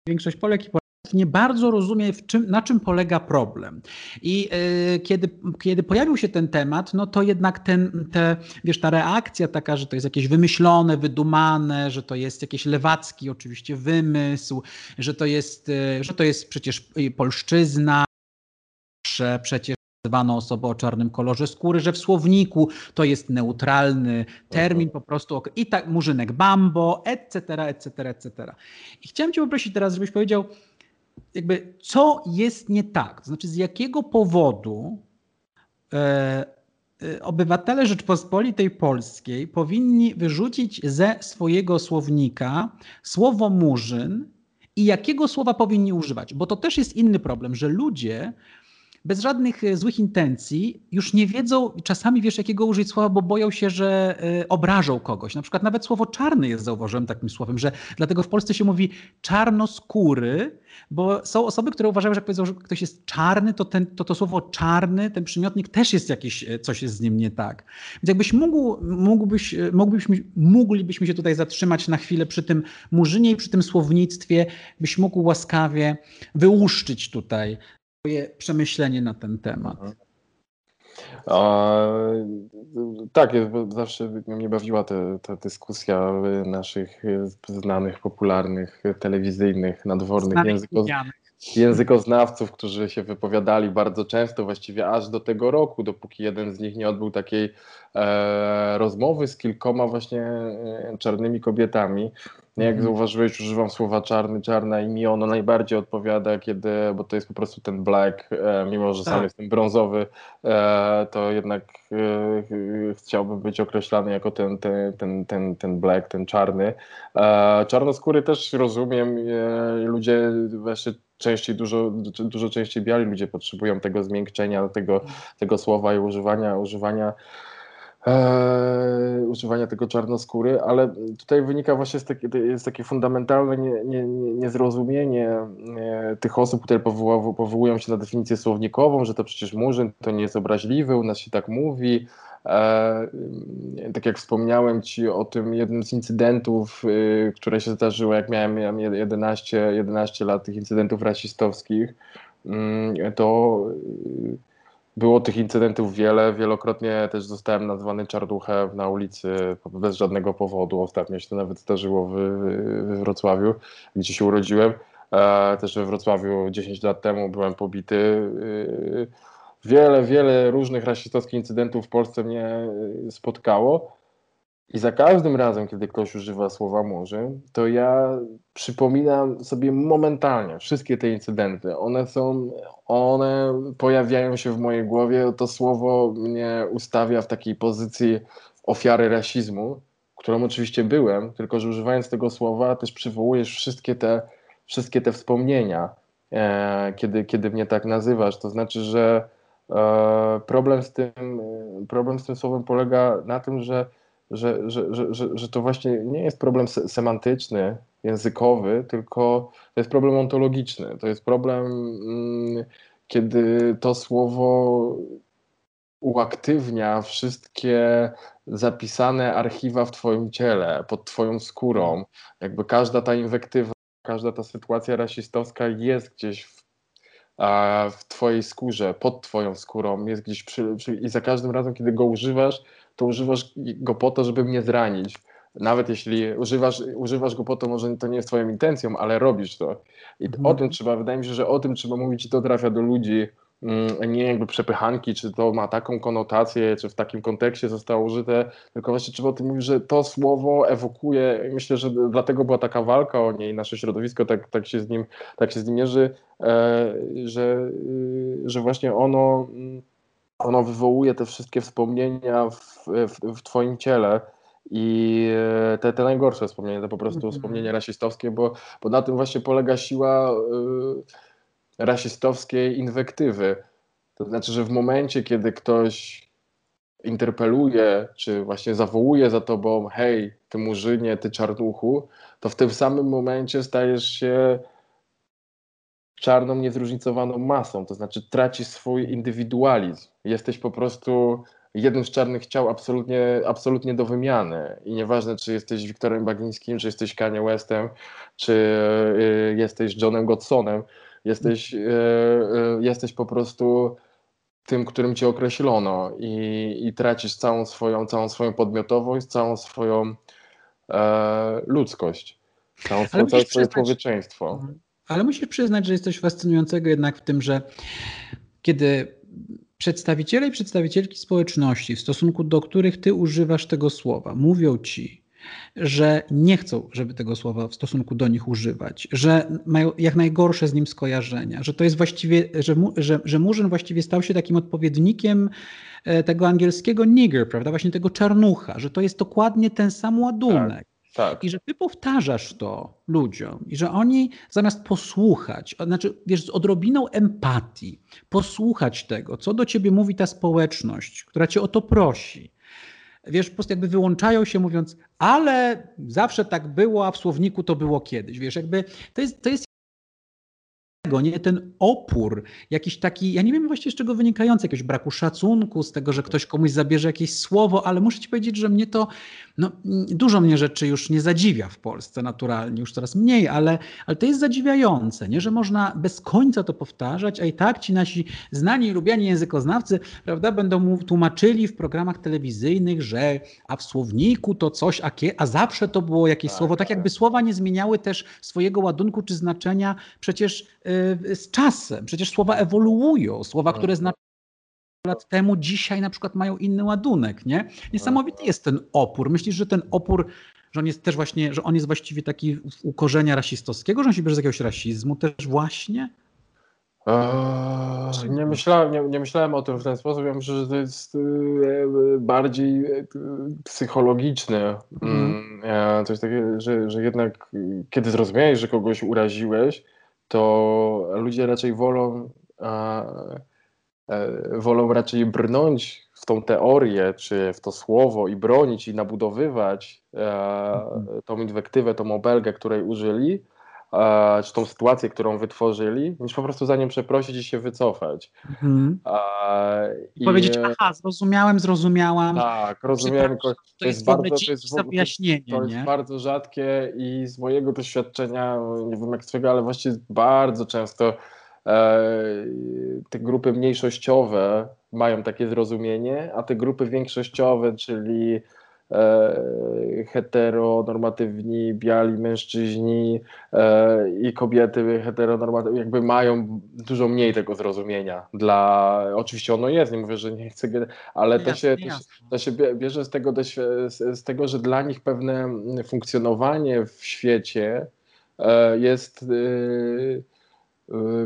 Speaker 1: większość Polek i Polaków nie bardzo rozumie, czym, na czym polega problem. I y, kiedy, kiedy pojawił się ten temat, no to jednak ten, te, wiesz, ta reakcja taka, że to jest jakieś wymyślone, wydumane, że to jest jakiś lewacki oczywiście wymysł, że to jest, y, że to jest przecież polszczyzna, że przecież nazywano osobę o czarnym kolorze skóry, że w słowniku to jest neutralny termin mhm. po prostu i tak murzynek bambo, etc., etc., etc. I chciałem cię poprosić teraz, żebyś powiedział jakby co jest nie tak, to znaczy z jakiego powodu e, e, obywatele Rzeczpospolitej Polskiej powinni wyrzucić ze swojego słownika słowo murzyn i jakiego słowa powinni używać, bo to też jest inny problem, że ludzie bez żadnych e, złych intencji, już nie wiedzą czasami, wiesz, jakiego użyć słowa, bo boją się, że y, obrażą kogoś. Na przykład nawet słowo czarny jest, zauważyłem takim słowem, że dlatego w Polsce się mówi czarnoskóry, bo są osoby, które uważają, że jak powiedzą, że ktoś jest czarny, to, ten, to to słowo czarny, ten przymiotnik też jest jakiś, e, coś jest z nim nie tak. Więc jakbyś mógł, mógłbyś, mógłbyśmy, moglibyśmy się tutaj zatrzymać na chwilę przy tym murzynie i przy tym słownictwie, byś mógł łaskawie wyłuszczyć tutaj Twoje przemyślenie na ten temat. Mhm.
Speaker 2: A, tak, zawsze mnie bawiła ta, ta dyskusja naszych znanych, popularnych, telewizyjnych, nadwornych języków językoznawców, którzy się wypowiadali bardzo często, właściwie aż do tego roku, dopóki jeden z nich nie odbył takiej e, rozmowy z kilkoma właśnie e, czarnymi kobietami. Jak mm. zauważyłeś, używam słowa czarny, czarna i mi ono najbardziej odpowiada, kiedy, bo to jest po prostu ten black, e, mimo że sam tak. jestem brązowy, e, to jednak e, chciałbym być określany jako ten, ten, ten, ten, ten black, ten czarny. Czarnoskóry też rozumiem, ludzie właśnie częściej, dużo, dużo częściej biali ludzie potrzebują tego zmiękczenia, tego, tego słowa i używania, używania e, używania tego czarnoskóry, ale tutaj wynika właśnie z taki, jest takie fundamentalne nie, nie, niezrozumienie nie, tych osób, które powoła, powołują się na definicję słownikową, że to przecież murzyn to nie jest obraźliwy, u nas się tak mówi, E, tak jak wspomniałem Ci o tym jednym z incydentów, y, które się zdarzyło, jak miałem, miałem 11, 11 lat, tych incydentów rasistowskich, mm, to było tych incydentów wiele. Wielokrotnie też zostałem nazwany czarduchem na ulicy bez żadnego powodu. Ostatnio się to nawet zdarzyło w, w Wrocławiu, gdzie się urodziłem. E, też we Wrocławiu 10 lat temu byłem pobity y, wiele, wiele różnych rasistowskich incydentów w Polsce mnie y, spotkało. I za każdym razem, kiedy ktoś używa słowa murzyn, to ja przypominam sobie momentalnie wszystkie te incydenty. One są, one pojawiają się w mojej głowie. To słowo mnie ustawia w takiej pozycji ofiary rasizmu, którą oczywiście byłem, tylko że używając tego słowa też przywołujesz wszystkie te, wszystkie te wspomnienia, e, kiedy, kiedy mnie tak nazywasz. To znaczy, że E, problem z tym, problem z tym słowem polega na tym, że, że, że, że, że to właśnie nie jest problem semantyczny, językowy, tylko to jest problem ontologiczny. To jest problem, mm, kiedy to słowo uaktywnia wszystkie zapisane archiwa w Twoim ciele, pod Twoją skórą. Jakby każda ta inwektywa, każda ta sytuacja rasistowska jest gdzieś w w twojej skórze, pod twoją skórą, jest gdzieś przy, przy, i za każdym razem, kiedy go używasz, to używasz go po to, żeby mnie zranić. Nawet jeśli używasz, używasz go po to, może to nie jest twoją intencją, ale robisz to. I mhm. o tym trzeba, wydaje mi się, że o tym trzeba mówić i to trafia do ludzi, mm, nie jakby przepychanki, czy to ma taką konotację, czy w takim kontekście zostało użyte, tylko właśnie trzeba o tym mówić, że to słowo ewokuje, myślę, że dlatego była taka walka o niej, nasze środowisko tak, tak, się, z nim, tak się z nim mierzy, E, że, że właśnie ono, ono wywołuje te wszystkie wspomnienia w, w, w Twoim ciele. I te, te najgorsze wspomnienia, to po prostu mhm. wspomnienia rasistowskie, bo, bo na tym właśnie polega siła y, rasistowskiej inwektywy. To znaczy, że w momencie, kiedy ktoś interpeluje, czy właśnie zawołuje za tobą, hej, ty murzynie, ty czarnuchu, to w tym samym momencie stajesz się czarną, niezróżnicowaną masą, to znaczy tracisz swój indywidualizm. Jesteś po prostu jednym z czarnych ciał absolutnie, absolutnie do wymiany. I nieważne, czy jesteś Wiktorem Bagińskim, czy jesteś Kanye Westem, czy y, jesteś Johnem Godsonem, jesteś, y, y, jesteś po prostu tym, którym cię określono i, i tracisz całą swoją, całą swoją podmiotowość, całą swoją e, ludzkość, całą, całe swoje człowieczeństwo. Mhm.
Speaker 1: Ale musisz przyznać, że jest coś fascynującego jednak w tym, że kiedy przedstawiciele i przedstawicielki społeczności, w stosunku do których ty używasz tego słowa, mówią ci, że nie chcą, żeby tego słowa w stosunku do nich używać, że mają jak najgorsze z nim skojarzenia, że to jest właściwie, że, że, że Murzyn właściwie stał się takim odpowiednikiem e, tego angielskiego nigger, prawda, właśnie tego czarnucha, że to jest dokładnie ten sam ładunek. Tak. I że ty powtarzasz to ludziom i że oni zamiast posłuchać, znaczy wiesz, z odrobiną empatii, posłuchać tego, co do ciebie mówi ta społeczność, która cię o to prosi, wiesz, po prostu jakby wyłączają się mówiąc, ale zawsze tak było, a w słowniku to było kiedyś. Wiesz, jakby to jest, to jest nie ten opór, jakiś taki, ja nie wiem właściwie z czego wynikający, jakiegoś braku szacunku, z tego, że ktoś komuś zabierze jakieś słowo, ale muszę ci powiedzieć, że mnie to, no dużo mnie rzeczy już nie zadziwia w Polsce naturalnie, już coraz mniej, ale, ale to jest zadziwiające, nie, że można bez końca to powtarzać, a i tak ci nasi znani i lubiani językoznawcy, prawda, będą mu tłumaczyli w programach telewizyjnych, że a w słowniku to coś, a, kie, a zawsze to było jakieś tak, słowo, tak, tak. jakby słowa nie zmieniały też swojego ładunku czy znaczenia. Przecież z czasem. Przecież słowa ewoluują. Słowa, które znaczy lat temu, dzisiaj na przykład mają inny ładunek, nie? Niesamowity jest ten opór. Myślisz, że ten opór, że on jest też właśnie, że on jest właściwie taki u korzenia rasistowskiego, że on się bierze z jakiegoś rasizmu też właśnie?
Speaker 2: Eee, nie, myślałem, nie, nie, myślałem o tym w ten sposób. Ja myślę, że to jest e, bardziej e, psychologiczne. Mhm. Mm, coś takiego, że, że jednak kiedy zrozumiałeś, że kogoś uraziłeś, to ludzie raczej wolą, a, e, wolą raczej brnąć w tą teorię, czy w to słowo i bronić i nabudowywać e, tą inwektywę, tą obelgę, której użyli, czy tą sytuację, którą wytworzyli, niż po prostu za nią przeprosić i się wycofać. Mhm.
Speaker 1: I powiedzieć, aha, zrozumiałem, zrozumiałam.
Speaker 2: Tak, rozumiałem. To, to jest, bardzo, to jest, to, to jest bardzo rzadkie i z mojego doświadczenia, nie wiem jak z twojego, ale właściwie bardzo często e, te grupy mniejszościowe mają takie zrozumienie, a te grupy większościowe, czyli E, heteronormatywni, biali mężczyźni e, i kobiety heteronormatywne jakby mają dużo mniej tego zrozumienia dla, oczywiście ono jest, nie mówię, że nie chcę, ale to się, to się, to się bierze z tego, z tego, że dla nich pewne funkcjonowanie w świecie e, jest Y,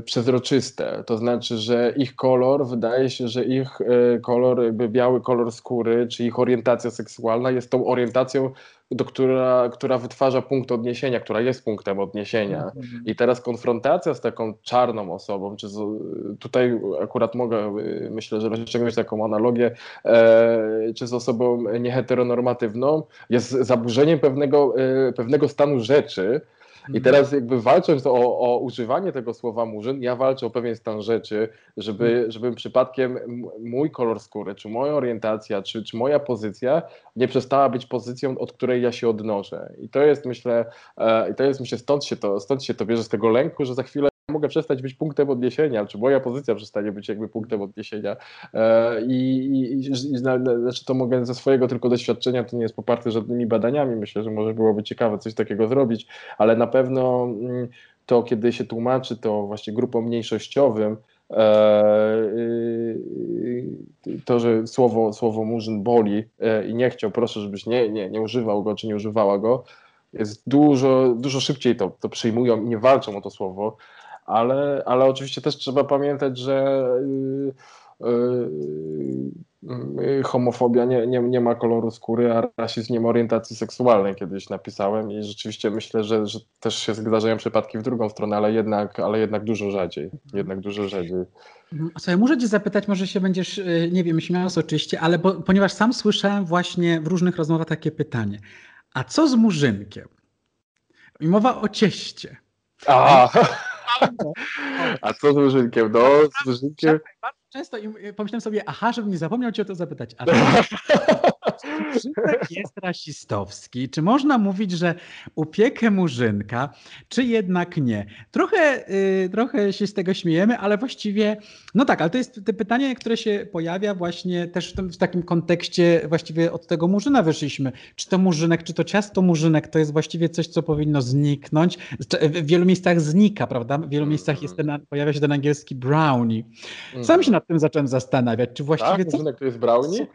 Speaker 2: przezroczyste. To znaczy, że ich kolor, wydaje się, że ich y, kolor, jakby biały kolor skóry, czy ich orientacja seksualna jest tą orientacją, do która, która wytwarza punkt odniesienia, która jest punktem odniesienia. Mhm. I teraz konfrontacja z taką czarną osobą, czy z, tutaj akurat mogę, y, myślę, że rozciągnąć taką analogię, e, czy z osobą nieheteronormatywną, jest zaburzeniem pewnego, e, pewnego stanu rzeczy, i mhm. teraz jakby walcząc o, o używanie tego słowa murzyn, ja walczę o pewien stan rzeczy, żeby, mhm. żebym przypadkiem mój kolor skóry, czy moja orientacja, czy, czy moja pozycja nie przestała być pozycją, od której ja się odnoszę. I to jest myślę, e, i to jest myślę, stąd się to, stąd się to bierze z tego lęku, że za chwilę mogę przestać być punktem odniesienia, czy moja pozycja przestanie być jakby punktem odniesienia. E, I, i, i, znaczy to mogę ze swojego tylko doświadczenia, to nie jest poparte żadnymi badaniami. Myślę, że może byłoby ciekawe coś takiego zrobić, ale na pewno mm, to, kiedy się tłumaczy to właśnie grupom mniejszościowym, e, to, że słowo, słowo murzyn boli e, i nie chciał, proszę, żebyś nie, nie, nie używał go, czy nie używała go, jest dużo, dużo szybciej to, to przyjmują i nie walczą o to słowo, ale, ale oczywiście też trzeba pamiętać, że yy, yy, homofobia nie, nie, nie ma koloru skóry, a rasizm nie ma orientacji seksualnej, kiedyś napisałem i rzeczywiście myślę, że, że też się zdarzają przypadki w drugą stronę, ale jednak, ale jednak dużo rzadziej, jednak dużo rzadziej.
Speaker 1: Mhm. Słuchaj, muszę cię zapytać, może się będziesz, y, nie wiem, śmiał oczywiście, ale bo, ponieważ sam słyszałem właśnie w różnych rozmowach takie pytanie, a co z murzynkiem? I mowa o cieście.
Speaker 2: A. *laughs* A co z Murzynkiem? No, z Murzynkiem...
Speaker 1: Bardzo często i pomyślałem sobie, aha, żebym nie zapomniał cię o to zapytać. A *laughs* *laughs* czy jest rasistowski? Czy można mówić, że upiekę murzynka, czy jednak nie? Trochę, yy, trochę się z tego śmiejemy, ale właściwie, no tak, ale to jest to pytanie, które się pojawia właśnie też w, tym, w takim kontekście, właściwie od tego murzyna wyszliśmy. Czy to murzynek, czy to ciasto murzynek, to jest właściwie coś, co powinno zniknąć. W wielu miejscach znika, prawda? W wielu miejscach jest ten, pojawia się ten angielski brownie. Sam się nad tym zacząłem zastanawiać, czy właściwie...
Speaker 2: Tak, murzynek to jest brownie?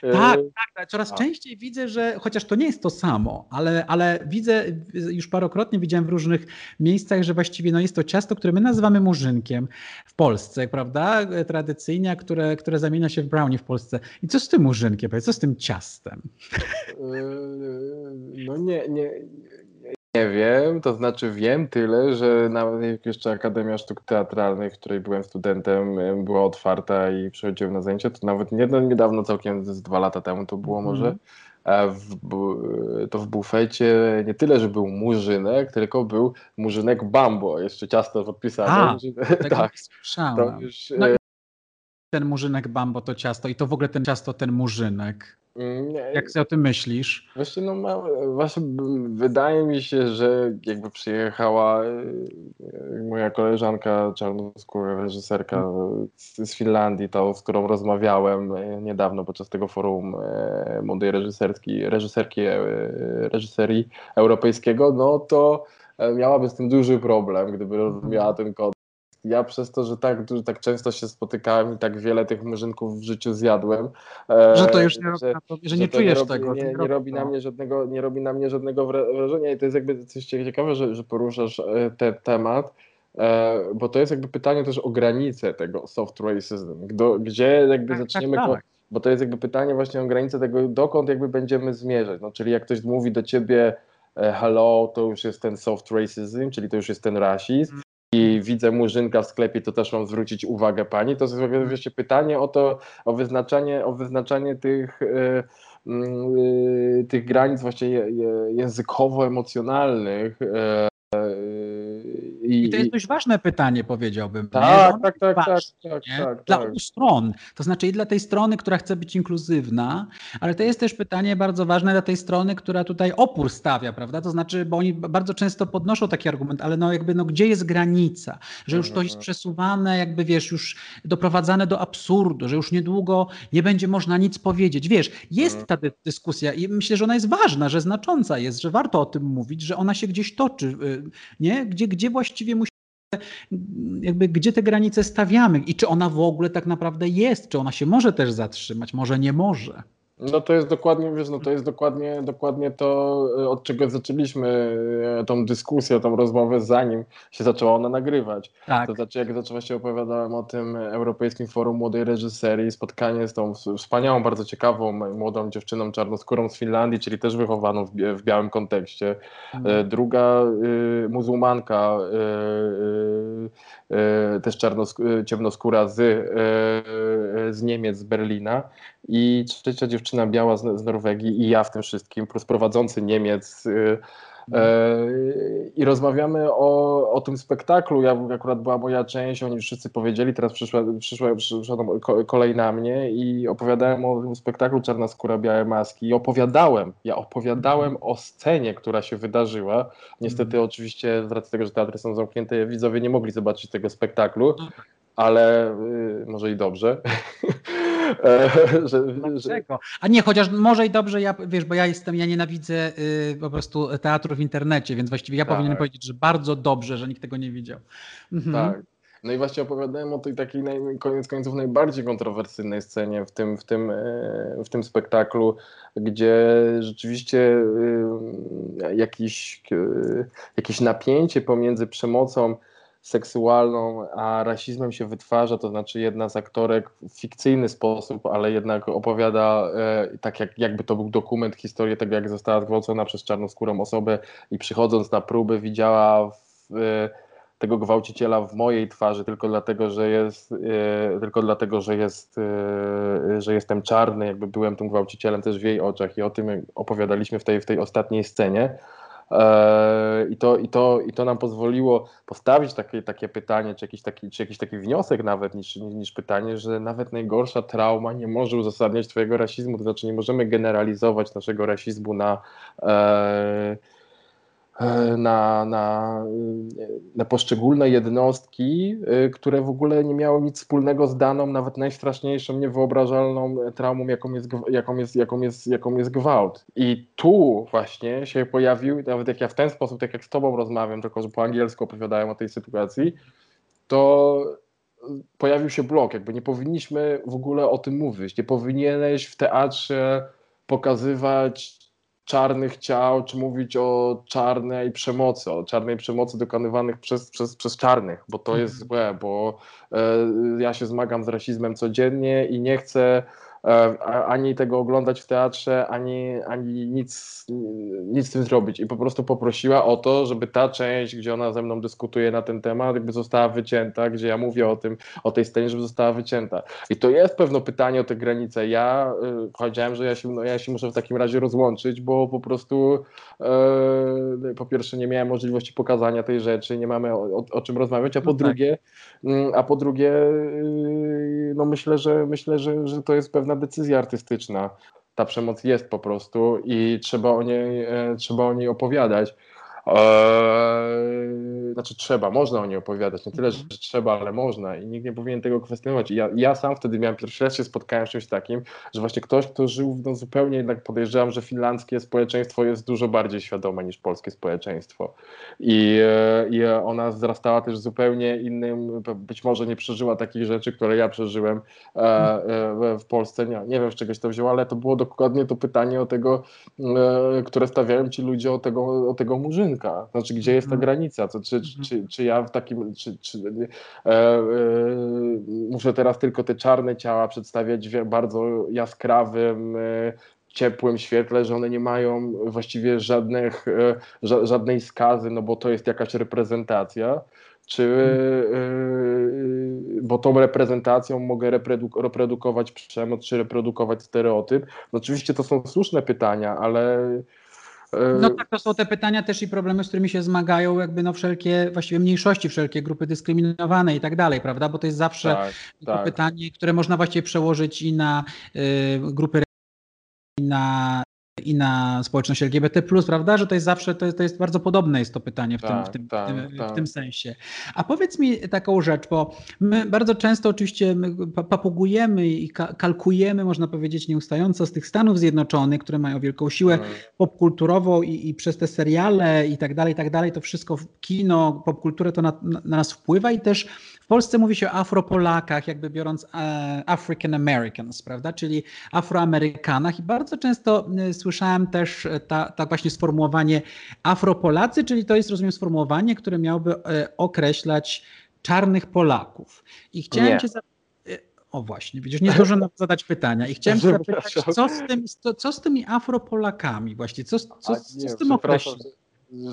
Speaker 1: Tak, tak, tak, coraz A. częściej widzę, że chociaż to nie jest to samo, ale, ale widzę, już parokrotnie widziałem w różnych miejscach, że właściwie no jest to ciasto, które my nazywamy murzynkiem w Polsce, prawda? Tradycyjnie, które, które zamienia się w brownie w Polsce. I co z tym murzynkiem? Co z tym ciastem?
Speaker 2: No nie, nie, nie wiem, to znaczy wiem tyle, że nawet jak jeszcze Akademia Sztuk Teatralnych, w której byłem studentem, była otwarta i przychodziłem na zajęcia, to nawet nie, no, niedawno, całkiem z dwa lata temu to było może, mhm. w, to w bufecie nie tyle, że był murzynek, tylko był murzynek bambo, jeszcze ciasto podpisane. A, *laughs*
Speaker 1: tak, to już, no ten murzynek bambo to ciasto i to w ogóle ten ciasto, ten murzynek. Nie. Jak sobie o tym myślisz?
Speaker 2: Właśnie, no, ma, właśnie wydaje mi się, że jakby przyjechała e, moja koleżanka czarnoskóra, reżyserka z, z Finlandii, to, z którą rozmawiałem e, niedawno podczas tego forum e, młodej reżyserki, reżyserki reżyserii europejskiego, no to miałaby z tym duży problem, gdyby rozumiała ten kod ja przez to, że tak, tak często się spotykałem i tak wiele tych murzynków w życiu zjadłem.
Speaker 1: E, że to już nie, że, robi, że, że nie czujesz
Speaker 2: nie robi,
Speaker 1: tego.
Speaker 2: Nie, nie, robi na mnie żadnego, nie robi na mnie żadnego wrażenia i to jest jakby coś ciekawe, że, że poruszasz e, ten temat, e, bo to jest jakby pytanie też o granice tego soft racism, gdzie jakby tak, zaczniemy... Tak, tak. Bo to jest jakby pytanie właśnie o granicę tego, dokąd jakby będziemy zmierzać. No, czyli jak ktoś mówi do ciebie hello, to już jest ten soft racism, czyli to już jest ten rasizm. Mm widzę murzynka w sklepie, to też mam zwrócić uwagę pani. To jest oczywiście pytanie o to, o wyznaczanie, o wyznaczanie tych, yy, tych granic właśnie językowo-emocjonalnych.
Speaker 1: I, I, to jest dość ważne pytanie, powiedziałbym.
Speaker 2: Tak, tak, tak, ważne, tak, tak, tak,
Speaker 1: Dla
Speaker 2: tak.
Speaker 1: obu stron. To znaczy i dla tej strony, która chce być inkluzywna, ale to jest też pytanie bardzo ważne dla tej strony, która tutaj opór stawia, prawda? To znaczy, bo oni bardzo często podnoszą taki argument, ale no jakby, no gdzie jest granica? Że już to jest mhm. przesuwane, jakby wiesz, już doprowadzane do absurdu, że już niedługo nie będzie można nic powiedzieć. Wiesz, jest mhm. ta dyskusja i myślę, że ona jest ważna, że znacząca jest, że warto o tym mówić, że ona się gdzieś toczy, y, nie? Gdzie, gdzie właściwie musimy jakby gdzie te granice stawiamy i czy ona w ogóle tak naprawdę jest, czy ona się może też zatrzymać, może nie może.
Speaker 2: No to jest dokładnie, wiesz, no to jest dokładnie, dokładnie to, e, od czego zaczęliśmy e, tą dyskusję, tą rozmowę, zanim się zaczęła ona nagrywać. Tak. To znaczy, jak zaczęła się opowiadałem o tym Europejskim Forum Młodej Reżyserii, spotkanie z tą wspaniałą, bardzo ciekawą młodą dziewczyną czarnoskórą z Finlandii, czyli też wychowaną w, w białym kontekście. Mhm. Druga y, muzułmanka, y, y, też czarnosk- ciemnoskóra z, z Niemiec, z Berlina i trzecia dziewczyna biała z, z Norwegii i ja w tym wszystkim, plus prowadzący Niemiec. Yy, i rozmawiamy o, o tym spektaklu. Ja akurat była moja część, oni wszyscy powiedzieli, teraz przyszła, przyszła, przyszła kolej na mnie i opowiadałem o tym spektaklu Czarna skóra, białe maski i opowiadałem, ja opowiadałem o scenie, która się wydarzyła. Niestety mm. oczywiście z racji tego, że teatry są zamknięte, widzowie nie mogli zobaczyć tego spektaklu, ale y, może i dobrze. *laughs*
Speaker 1: E, że, Dlaczego? A nie, chociaż może i dobrze, ja, wiesz, bo ja jestem, ja nienawidzę y, po prostu teatru w internecie, więc właściwie ja tak. powinienem powiedzieć, że bardzo dobrze, że nikt tego nie widział.
Speaker 2: Mhm. Tak. No i właśnie opowiadałem o tej takiej naj, koniec końców najbardziej kontrowersyjnej scenie w tym, w tym, e, w tym spektaklu, gdzie rzeczywiście y, jakiś, jakieś napięcie pomiędzy przemocą seksualną, a rasizmem się wytwarza, to znaczy jedna z aktorek w fikcyjny sposób, ale jednak opowiada e, tak jak, jakby to był dokument historii tego, jak została zgwałcona przez czarnoskórą osobę i przychodząc na próby widziała w, e, tego gwałciciela w mojej twarzy tylko dlatego, że jest e, tylko dlatego, że jest e, że jestem czarny, jakby byłem tym gwałcicielem też w jej oczach i o tym opowiadaliśmy w tej, w tej ostatniej scenie. I to, i, to, I to nam pozwoliło postawić takie, takie pytanie, czy jakiś, taki, czy jakiś taki wniosek nawet niż, niż pytanie, że nawet najgorsza trauma nie może uzasadniać Twojego rasizmu, to znaczy nie możemy generalizować naszego rasizmu na. E, na, na, na poszczególne jednostki, e, które w ogóle nie miały nic wspólnego z daną, nawet najstraszniejszą, niewyobrażalną traumą, jaką jest, jaką jest, jaką jest, jaką jest gwałt. I tu właśnie się pojawił, nawet jak ja w ten sposób, tak jak z tobą rozmawiam, tylko że po angielsku opowiadałem o tej sytuacji, to pojawił się blok, jakby nie powinniśmy w ogóle o tym mówić. Nie powinieneś w teatrze pokazywać czarnych ciał, czy mówić o czarnej przemocy, o czarnej przemocy dokonywanych przez, przez, przez czarnych, bo to jest mhm. złe, bo e, ja się zmagam z rasizmem codziennie i nie chcę ani tego oglądać w teatrze, ani, ani nic, nic z tym zrobić. I po prostu poprosiła o to, żeby ta część, gdzie ona ze mną dyskutuje na ten temat, jakby została wycięta, gdzie ja mówię o tym, o tej scenie, żeby została wycięta. I to jest pewno pytanie o te granice. Ja y, powiedziałem, że ja się, no, ja się muszę w takim razie rozłączyć, bo po prostu po pierwsze nie miałem możliwości pokazania tej rzeczy, nie mamy o, o, czym rozmawiać, a po no tak. drugie, y, a po drugie, no myślę, że myślę, że, że to jest pewna decyzja artystyczna. Ta przemoc jest po prostu i trzeba o niej, e, trzeba o niej opowiadać. Eee, znaczy trzeba, można o niej opowiadać, nie tyle, że mhm. trzeba, ale można i nikt nie powinien tego kwestionować. I ja, ja sam wtedy miałem pierwszy raz się spotkałem z czymś takim, że właśnie ktoś, kto żył no, zupełnie, jednak podejrzewam, że finlandzkie społeczeństwo jest dużo bardziej świadome niż polskie społeczeństwo. I, e, i ona wzrastała też zupełnie innym, być może nie przeżyła takich rzeczy, które ja przeżyłem e, e, w Polsce. Nie, nie wiem, z czegoś to wzięło, ale to było dokładnie to pytanie o tego, które stawiałem ci ludzie o tego, o tego murzynka znaczy gdzie jest ta mhm. granica, to czy, mhm. czy, czy ja w takim, czy, czy e, e, muszę teraz tylko te czarne ciała przedstawiać w bardzo jaskrawym, e, ciepłym świetle, że one nie mają właściwie żadnych, e, ża, żadnej skazy, no bo to jest jakaś reprezentacja, czy, e, bo tą reprezentacją mogę reproduk reprodukować przemoc, czy reprodukować stereotyp. No oczywiście to są słuszne pytania, ale
Speaker 1: no tak, to są te pytania też i problemy, z którymi się zmagają jakby no wszelkie, właściwie mniejszości, wszelkie grupy dyskryminowane i tak dalej, prawda? Bo to jest zawsze tak, tak. pytanie, które można właściwie przełożyć i na y, grupy i na i na społeczność LGBT, prawda? Że to jest zawsze, to jest, to jest bardzo podobne jest to pytanie w, tak, tym, w, tym, tak, w, tym, tak. w tym sensie. A powiedz mi taką rzecz, bo my bardzo często oczywiście papugujemy i kalkujemy, można powiedzieć, nieustająco z tych Stanów Zjednoczonych, które mają wielką siłę hmm. popkulturową i, i, przez te seriale i tak dalej, i tak dalej, to wszystko kino, popkulturę to na, na, nas wpływa i też Polsce mówi się o Afropolakach, jakby biorąc e, African Americans, prawda? Czyli Afroamerykanach i bardzo często e, słyszałem też tak ta właśnie sformułowanie Afropolacy, czyli to jest, rozumiem, sformułowanie, które miałoby e, określać czarnych Polaków. I chciałem nie. cię zapytać, o właśnie, widzisz, nie zdążyłem zadać pytania i chciałem cię zapytać, co z, tym, co, co z tymi Afropolakami właśnie, co, co, co, co z tym określa?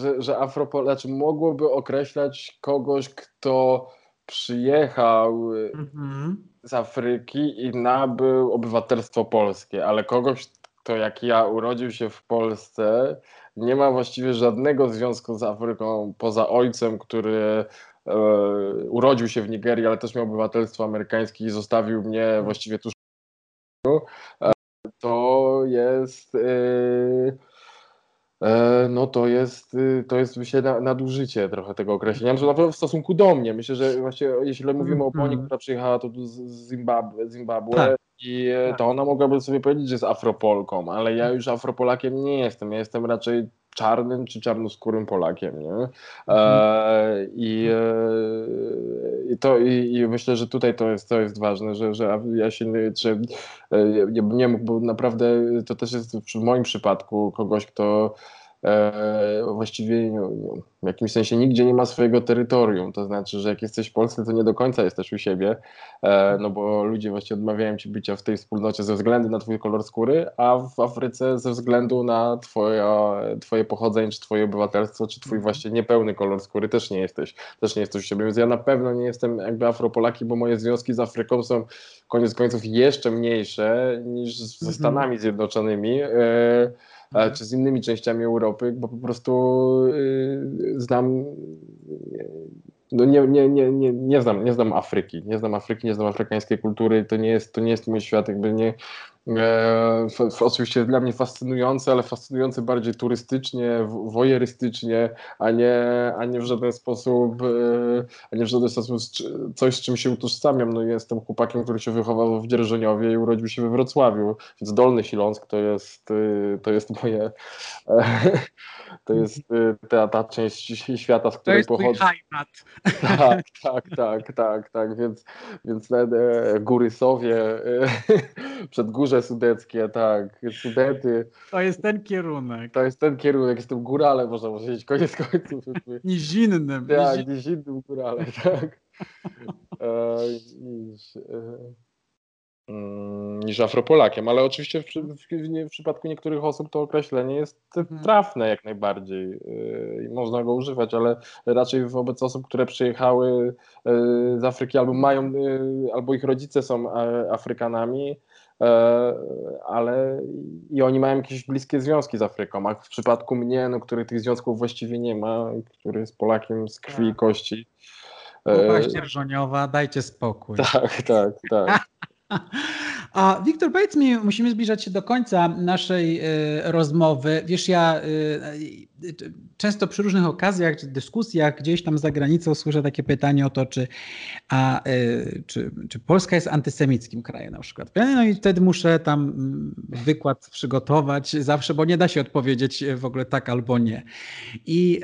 Speaker 2: Że, że Afropolacy znaczy mogłoby określać kogoś, kto przyjechał mhm. z Afryki i nabył obywatelstwo polskie, ale kogoś, kto jak ja urodził się w Polsce, nie ma właściwie żadnego związku z Afryką poza ojcem, który e, urodził się w Nigerii, ale też miał obywatelstwo amerykańskie i zostawił mnie właściwie tuż. E, to jest. E, E, no to jest, y, to jest myślę nadużycie trochę tego określenia, na pewno w stosunku do mnie. Myślę, że właśnie jeśli mówimy o Poni, mhm. która przyjechała tu z Zimbabwe, Zimbabwe tak. I e, tak. to ona mogłaby sobie powiedzieć, że jest Afropolką, ale ja już Afropolakiem nie jestem. Ja jestem raczej czarnym czy czarnoskórym Polakiem, nie? E, mhm. i, e, i, to, i, i, myślę, że tutaj to jest, to jest ważne, że, że ja się czy, nie, nie mógł, bo naprawdę to też jest w moim przypadku kogoś, kto E, właściwie no, no, w jakimś sensie nigdzie nie ma swojego terytorium. To znaczy, że jak jesteś w Polsce, to nie do końca jesteś u siebie, e, no bo ludzie właśnie odmawiają ci bycia w tej wspólnocie ze względu na twój kolor skóry, a w Afryce ze względu na twoje, twoje pochodzenie, czy twoje obywatelstwo, czy twój właśnie niepełny kolor skóry też nie jesteś, też nie jesteś u siebie. Więc ja na pewno nie jestem jakby Afropolaki, bo moje związki z Afryką są koniec końców jeszcze mniejsze niż ze mhm. Stanami Zjednoczonymi. E, Mhm. czy z innymi częściami Europy, bo po prostu y, znam no nie, nie, nie, nie, nie, znam, nie znam Afryki, nie znam Afryki, nie znam afrykańskiej kultury, to nie jest, to nie jest mój świat, jakby nie, E, oczywiście dla mnie fascynujące, ale fascynujące bardziej turystycznie, wojerystycznie, a nie, a nie w żaden sposób, e, a nie w żaden sposób coś, z czym się utożsamiam. No, jestem chłopakiem, który się wychował w Dzierżoniowie i urodził się we Wrocławiu, więc Dolny Śląsk to jest, e, to jest moje, *laughs* to jest ta, ta część świata, z której pochodzę. *laughs* Tak, tak, tak, tak, tak, więc, więc góry Sowie, Przedgórze Sudeckie, tak, Sudety.
Speaker 1: To jest ten kierunek.
Speaker 2: To jest ten kierunek, jestem górale, można powiedzieć, koniec *laughs* końców.
Speaker 1: Nizinnym.
Speaker 2: Tak, nizinnym górale, *laughs* tak. E, niż, e, mm, niż Afropolakiem, ale oczywiście w, w, w, przypadku niektórych osób to określenie jest mhm. trafne jak najbardziej e, i można go używać, ale raczej wobec osób, które przyjechały z Afryki albo mają, albo ich rodzice są Afrykanami, ale i oni mają jakieś bliskie związki z Afryką, a w przypadku mnie, no, który tych związków właściwie nie ma, który jest Polakiem z krwi i tak. kości.
Speaker 1: Kupa żoniowa, dajcie spokój.
Speaker 2: Tak, tak, tak. *laughs*
Speaker 1: A Wiktor, powiedz mi, musimy zbliżać się do końca naszej y, rozmowy. Wiesz, ja y, y, często przy różnych okazjach czy dyskusjach gdzieś tam za granicą słyszę takie pytanie o to, czy, a, czy, czy Polska jest antysemickim krajem na przykład. No i wtedy muszę tam mm, wykład przygotować zawsze, bo nie da się odpowiedzieć w ogóle tak albo nie. I,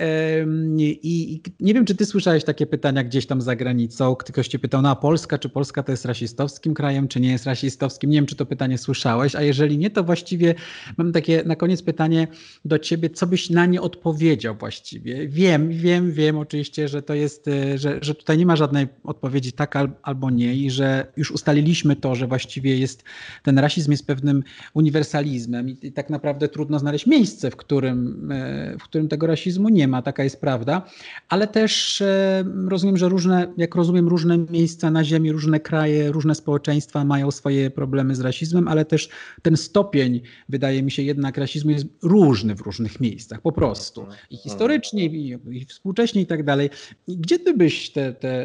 Speaker 1: i, i nie wiem, czy ty słyszałeś takie pytania gdzieś tam za granicą. Ktoś cię pytał, no a Polska, czy Polska to jest rasistowskim krajem, czy nie jest rasistowskim? Nie wiem, czy to pytanie słyszałeś, a jeżeli nie, to właściwie mam takie na koniec pytanie do ciebie, co byś na nie odpowiedział właściwie? Wiem, wiem, wiem oczywiście, że to jest, e, że, że tutaj nie ma żadnej odpowiedzi tak albo nie i że już ustaliliśmy to, że właściwie jest, ten rasizm jest pewnym uniwersalizmem i, i tak naprawdę trudno znaleźć miejsce, w którym, e, w którym tego rasizmu nie ma, taka jest prawda, ale też e, rozumiem, że różne, jak rozumiem, różne miejsca na ziemi, różne kraje, różne społeczeństwa mają swoje problemy z rasizmem, ale też ten stopień, wydaje mi się, jednak rasizmu jest różny w różnych miejscach, po prostu. I historycznie, i, i współcześnie i tak dalej. Gdzie ty byś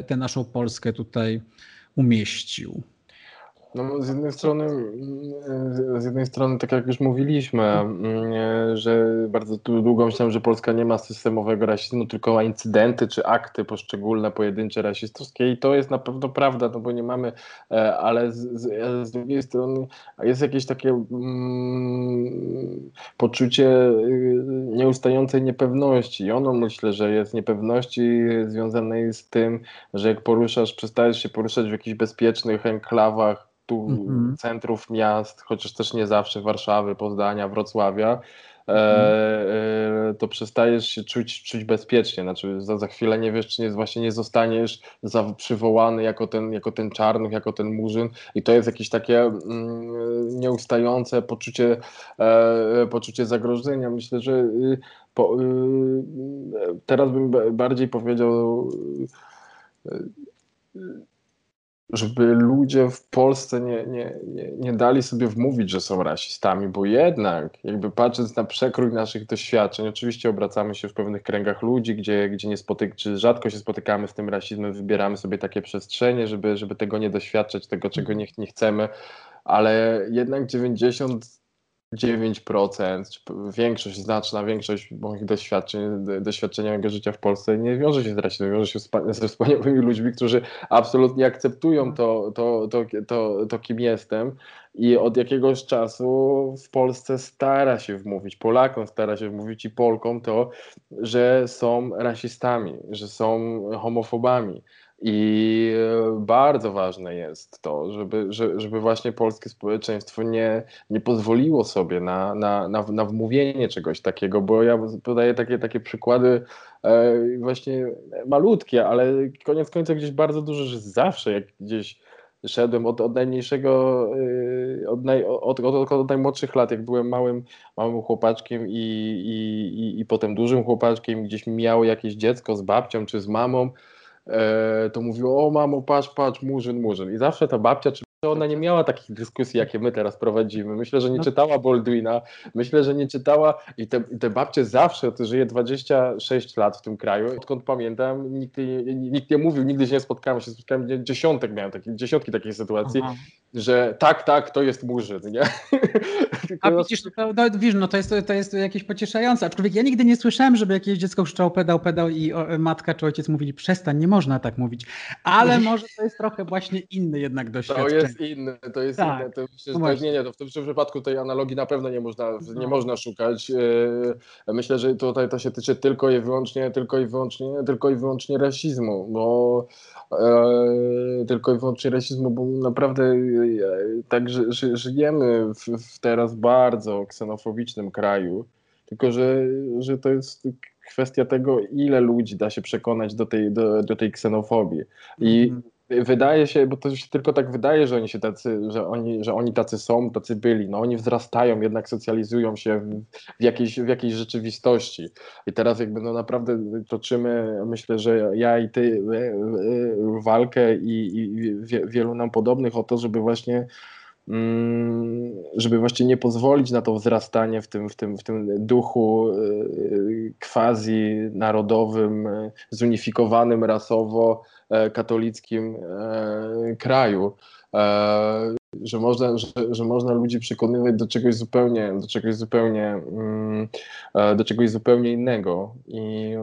Speaker 1: tę naszą Polskę tutaj umieścił?
Speaker 2: No, z jednej strony, z jednej strony, tak jak już mówiliśmy, mm, że bardzo długo myślałem, że Polska nie ma systemowego rasizmu, tylko ma incydenty czy akty poszczególne, pojedyncze rasistowskie i to jest na pewno prawda, no bo nie mamy, e, ale z, z, z drugiej strony jest jakieś takie mm, poczucie nieustającej niepewności. I ono myślę, że jest niepewności związanej z tym, że jak poruszasz, przestajesz się poruszać w jakichś bezpiecznych enklawach, tu mhm. centrów miast, chociaż też nie zawsze Warszawy, Poznania, Wrocławia, e, mhm. e, to przestajesz się czuć, czuć bezpiecznie. Znaczy, za, za chwilę nie wiesz, czy nie, właśnie nie zostaniesz za, przywołany jako ten, jako ten czarnuch, jako ten murzyn. I to jest jakieś takie mm, nieustające poczucie, e, poczucie zagrożenia. Myślę, że y, po, y, teraz bym bardziej powiedział. Y, żeby ludzie w Polsce nie, nie, nie, nie dali sobie wmówić, że są rasistami, bo jednak, jakby patrząc na przekrój naszych doświadczeń, oczywiście obracamy się w pewnych kręgach ludzi, gdzie, gdzie nie spotyk, czy rzadko się spotykamy z tym rasizmem, wybieramy sobie takie przestrzenie, żeby, żeby tego nie doświadczać, tego, czego nie, nie chcemy, ale jednak 90 9%, czy większość, znaczna większość moich doświadczeń, doświadczenia mojego życia w Polsce nie wiąże się z rasizmem, wiąże się ze wspaniałymi ludźmi, którzy absolutnie akceptują to, to, to, to, to kim jestem. I od jakiegoś czasu w Polsce stara się wmówić, Polakom stara się wmówić i Polkom to, że są rasistami, że są homofobami, i e, bardzo ważne jest to, żeby, żeby właśnie polskie społeczeństwo nie, nie pozwoliło sobie na, na, na, na wmówienie czegoś takiego, bo ja podaję takie, takie przykłady e, właśnie malutkie, ale koniec końców gdzieś bardzo dużo, że zawsze jak gdzieś szedłem od, od najmniejszego, e, od, naj, od, od, od, najmłodszych lat, jak byłem małym, małym chłopaczkiem i, i, i, i potem dużym chłopaczkiem, gdzieś miało jakieś dziecko z babcią czy z mamą, to mówiło, o mamo, patrz, patrz, murzyn, murzyn. I zawsze ta babcia, czy ona nie miała takich dyskusji, jakie my teraz prowadzimy. Myślę, że nie no. czytała Baldwina, myślę, że nie czytała i te, te babcie zawsze, to żyje 26 lat w tym kraju, odkąd pamiętam, nikt, nikt nie mówił, nigdy się nie spotkałem, się spotkałem, dziesiątek miałem takie, dziesiątki takiej sytuacji, Aha. że tak, tak, to jest murzyn, nie? *laughs*
Speaker 1: A widzisz, to, no, widzisz, no to jest, to jest jakieś pocieszające. Aczkolwiek ja nigdy nie słyszałem, żeby jakieś dziecko krzyczało pedał, pedał i o, matka czy ojciec mówili przestań, nie można tak mówić. Ale *laughs* może to jest trochę właśnie inny jednak doświadczenie.
Speaker 2: To jest inny, to jest tak. inne. To myślę, no nie, nie, to w tym przypadku tej analogii na pewno nie można, nie no. można szukać. E, myślę, że tutaj to się tyczy tylko i wyłącznie, tylko i wyłącznie, tylko i wyłącznie rasizmu, bo e, tylko i wyłącznie rasizmu, bo naprawdę e, tak ży, ży, żyjemy w, w teraz bardzo ksenofobicznym kraju, tylko że, że to jest kwestia tego, ile ludzi da się przekonać do tej, do, do tej ksenofobii. I mm wydaje się, bo to się tylko tak wydaje, że oni się tacy, że oni, że oni tacy są, tacy byli. No oni wzrastają, jednak socjalizują się w, w, jakiejś, w jakiejś rzeczywistości. I teraz jakby no naprawdę toczymy, myślę, że ja i ty e, e, walkę i, i wielu nam podobnych o to, żeby właśnie żeby właśnie nie pozwolić na to wzrastanie w tym, w tym, w tym duchu e, quasi narodowym, zunifikowanym rasowo, E, katolickim e, kraju. E, że można, że, że można ludzi przekonywać do czegoś zupełnie, do czegoś zupełnie, mm, do czegoś zupełnie innego. I,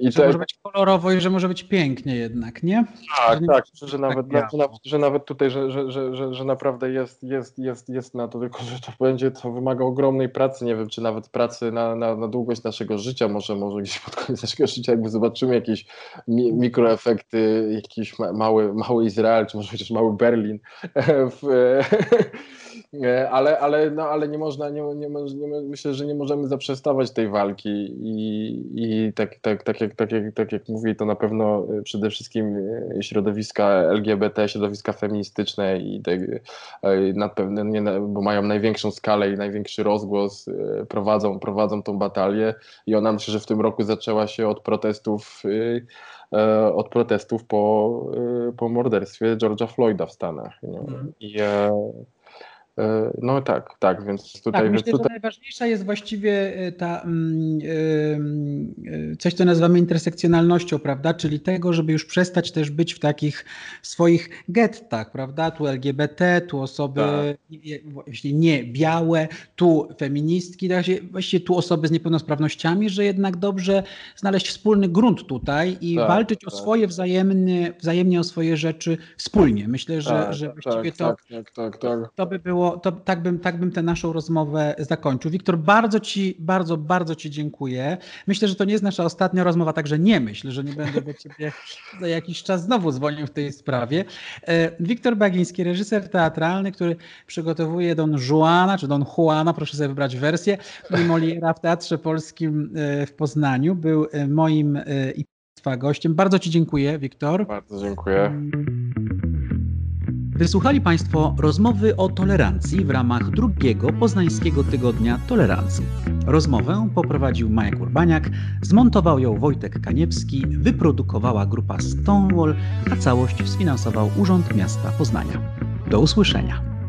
Speaker 1: i że te... może być kolorowo i że może być pięknie jednak, nie?
Speaker 2: Tak, że tak, że, nawet, tak nawet, że nawet tutaj, że, że, że, że, naprawdę jest, jest, jest, jest na to, tylko że to będzie, to wymaga ogromnej pracy, nie wiem, czy nawet pracy na, na, na długość naszego życia, może, może gdzieś pod koniec *laughs* naszego życia jakby zobaczymy jakieś mi, mikroefekty, jakiś mały, mały Izrael, czy może chociaż mały Berlin *laughs* w, *laughs* ale, ale, no, ale nie można, nie, nie, nie, myślę, że nie możemy zaprzestawać tej walki i, i tak, tak, tak, jak, tak, jak, tak jak mówię, to na pewno przede wszystkim środowiska LGBT, środowiska feministyczne i tak, na pewno, nie, bo mają największą skalę i największy rozgłos, prowadzą, prowadzą tą batalię. I ona myślę, że w tym roku zaczęła się od protestów E, od protestów po, e, po morderstwie George'a Floyda w Stanach. Mm. I, e, E, no tak, tak, więc tutaj...
Speaker 1: Tak, myślę,
Speaker 2: tutaj...
Speaker 1: że najważniejsza jest właściwie e, ta mm, e, coś, co nazywamy intersekcjonalnością, prawda, czyli tego, żeby już przestać też być w takich swoich gettach, prawda, tu LGBT, tu osoby tak. nie białe, tu feministki, tak, właściwie tu osoby z niepełnosprawnościami, że jednak dobrze znaleźć wspólny grunt tutaj i tak, walczyć tak. o swoje wzajemnie, wzajemnie o swoje rzeczy wspólnie. Myślę, że,
Speaker 2: tak,
Speaker 1: że
Speaker 2: tak,
Speaker 1: właściwie
Speaker 2: tak, to, tak, tak,
Speaker 1: to by było to tak bym, tak bym tę naszą rozmowę zakończył. Wiktor, bardzo Ci, bardzo, bardzo Ci dziękuję. Myślę, że to nie jest nasza ostatnia rozmowa, także nie myśl, że nie będę do Ciebie za jakiś czas znowu dzwonił w tej sprawie. E, Wiktor Bagiński, reżyser teatralny, który przygotowuje Don Juana, czy Don Juana, proszę sobie wybrać wersję, Moliera w Teatrze Polskim e, w Poznaniu. Był e, moim i gościem. Bardzo Ci dziękuję, Wiktor.
Speaker 2: Bardzo dziękuję.
Speaker 1: Wysłuchali Państwo rozmowy o tolerancji w ramach drugiego poznańskiego tygodnia tolerancji. Rozmowę poprowadził Majek Urbaniak, zmontował ją Wojtek Kaniewski, wyprodukowała grupa Stonewall, a całość sfinansował Urząd Miasta Poznania. Do usłyszenia.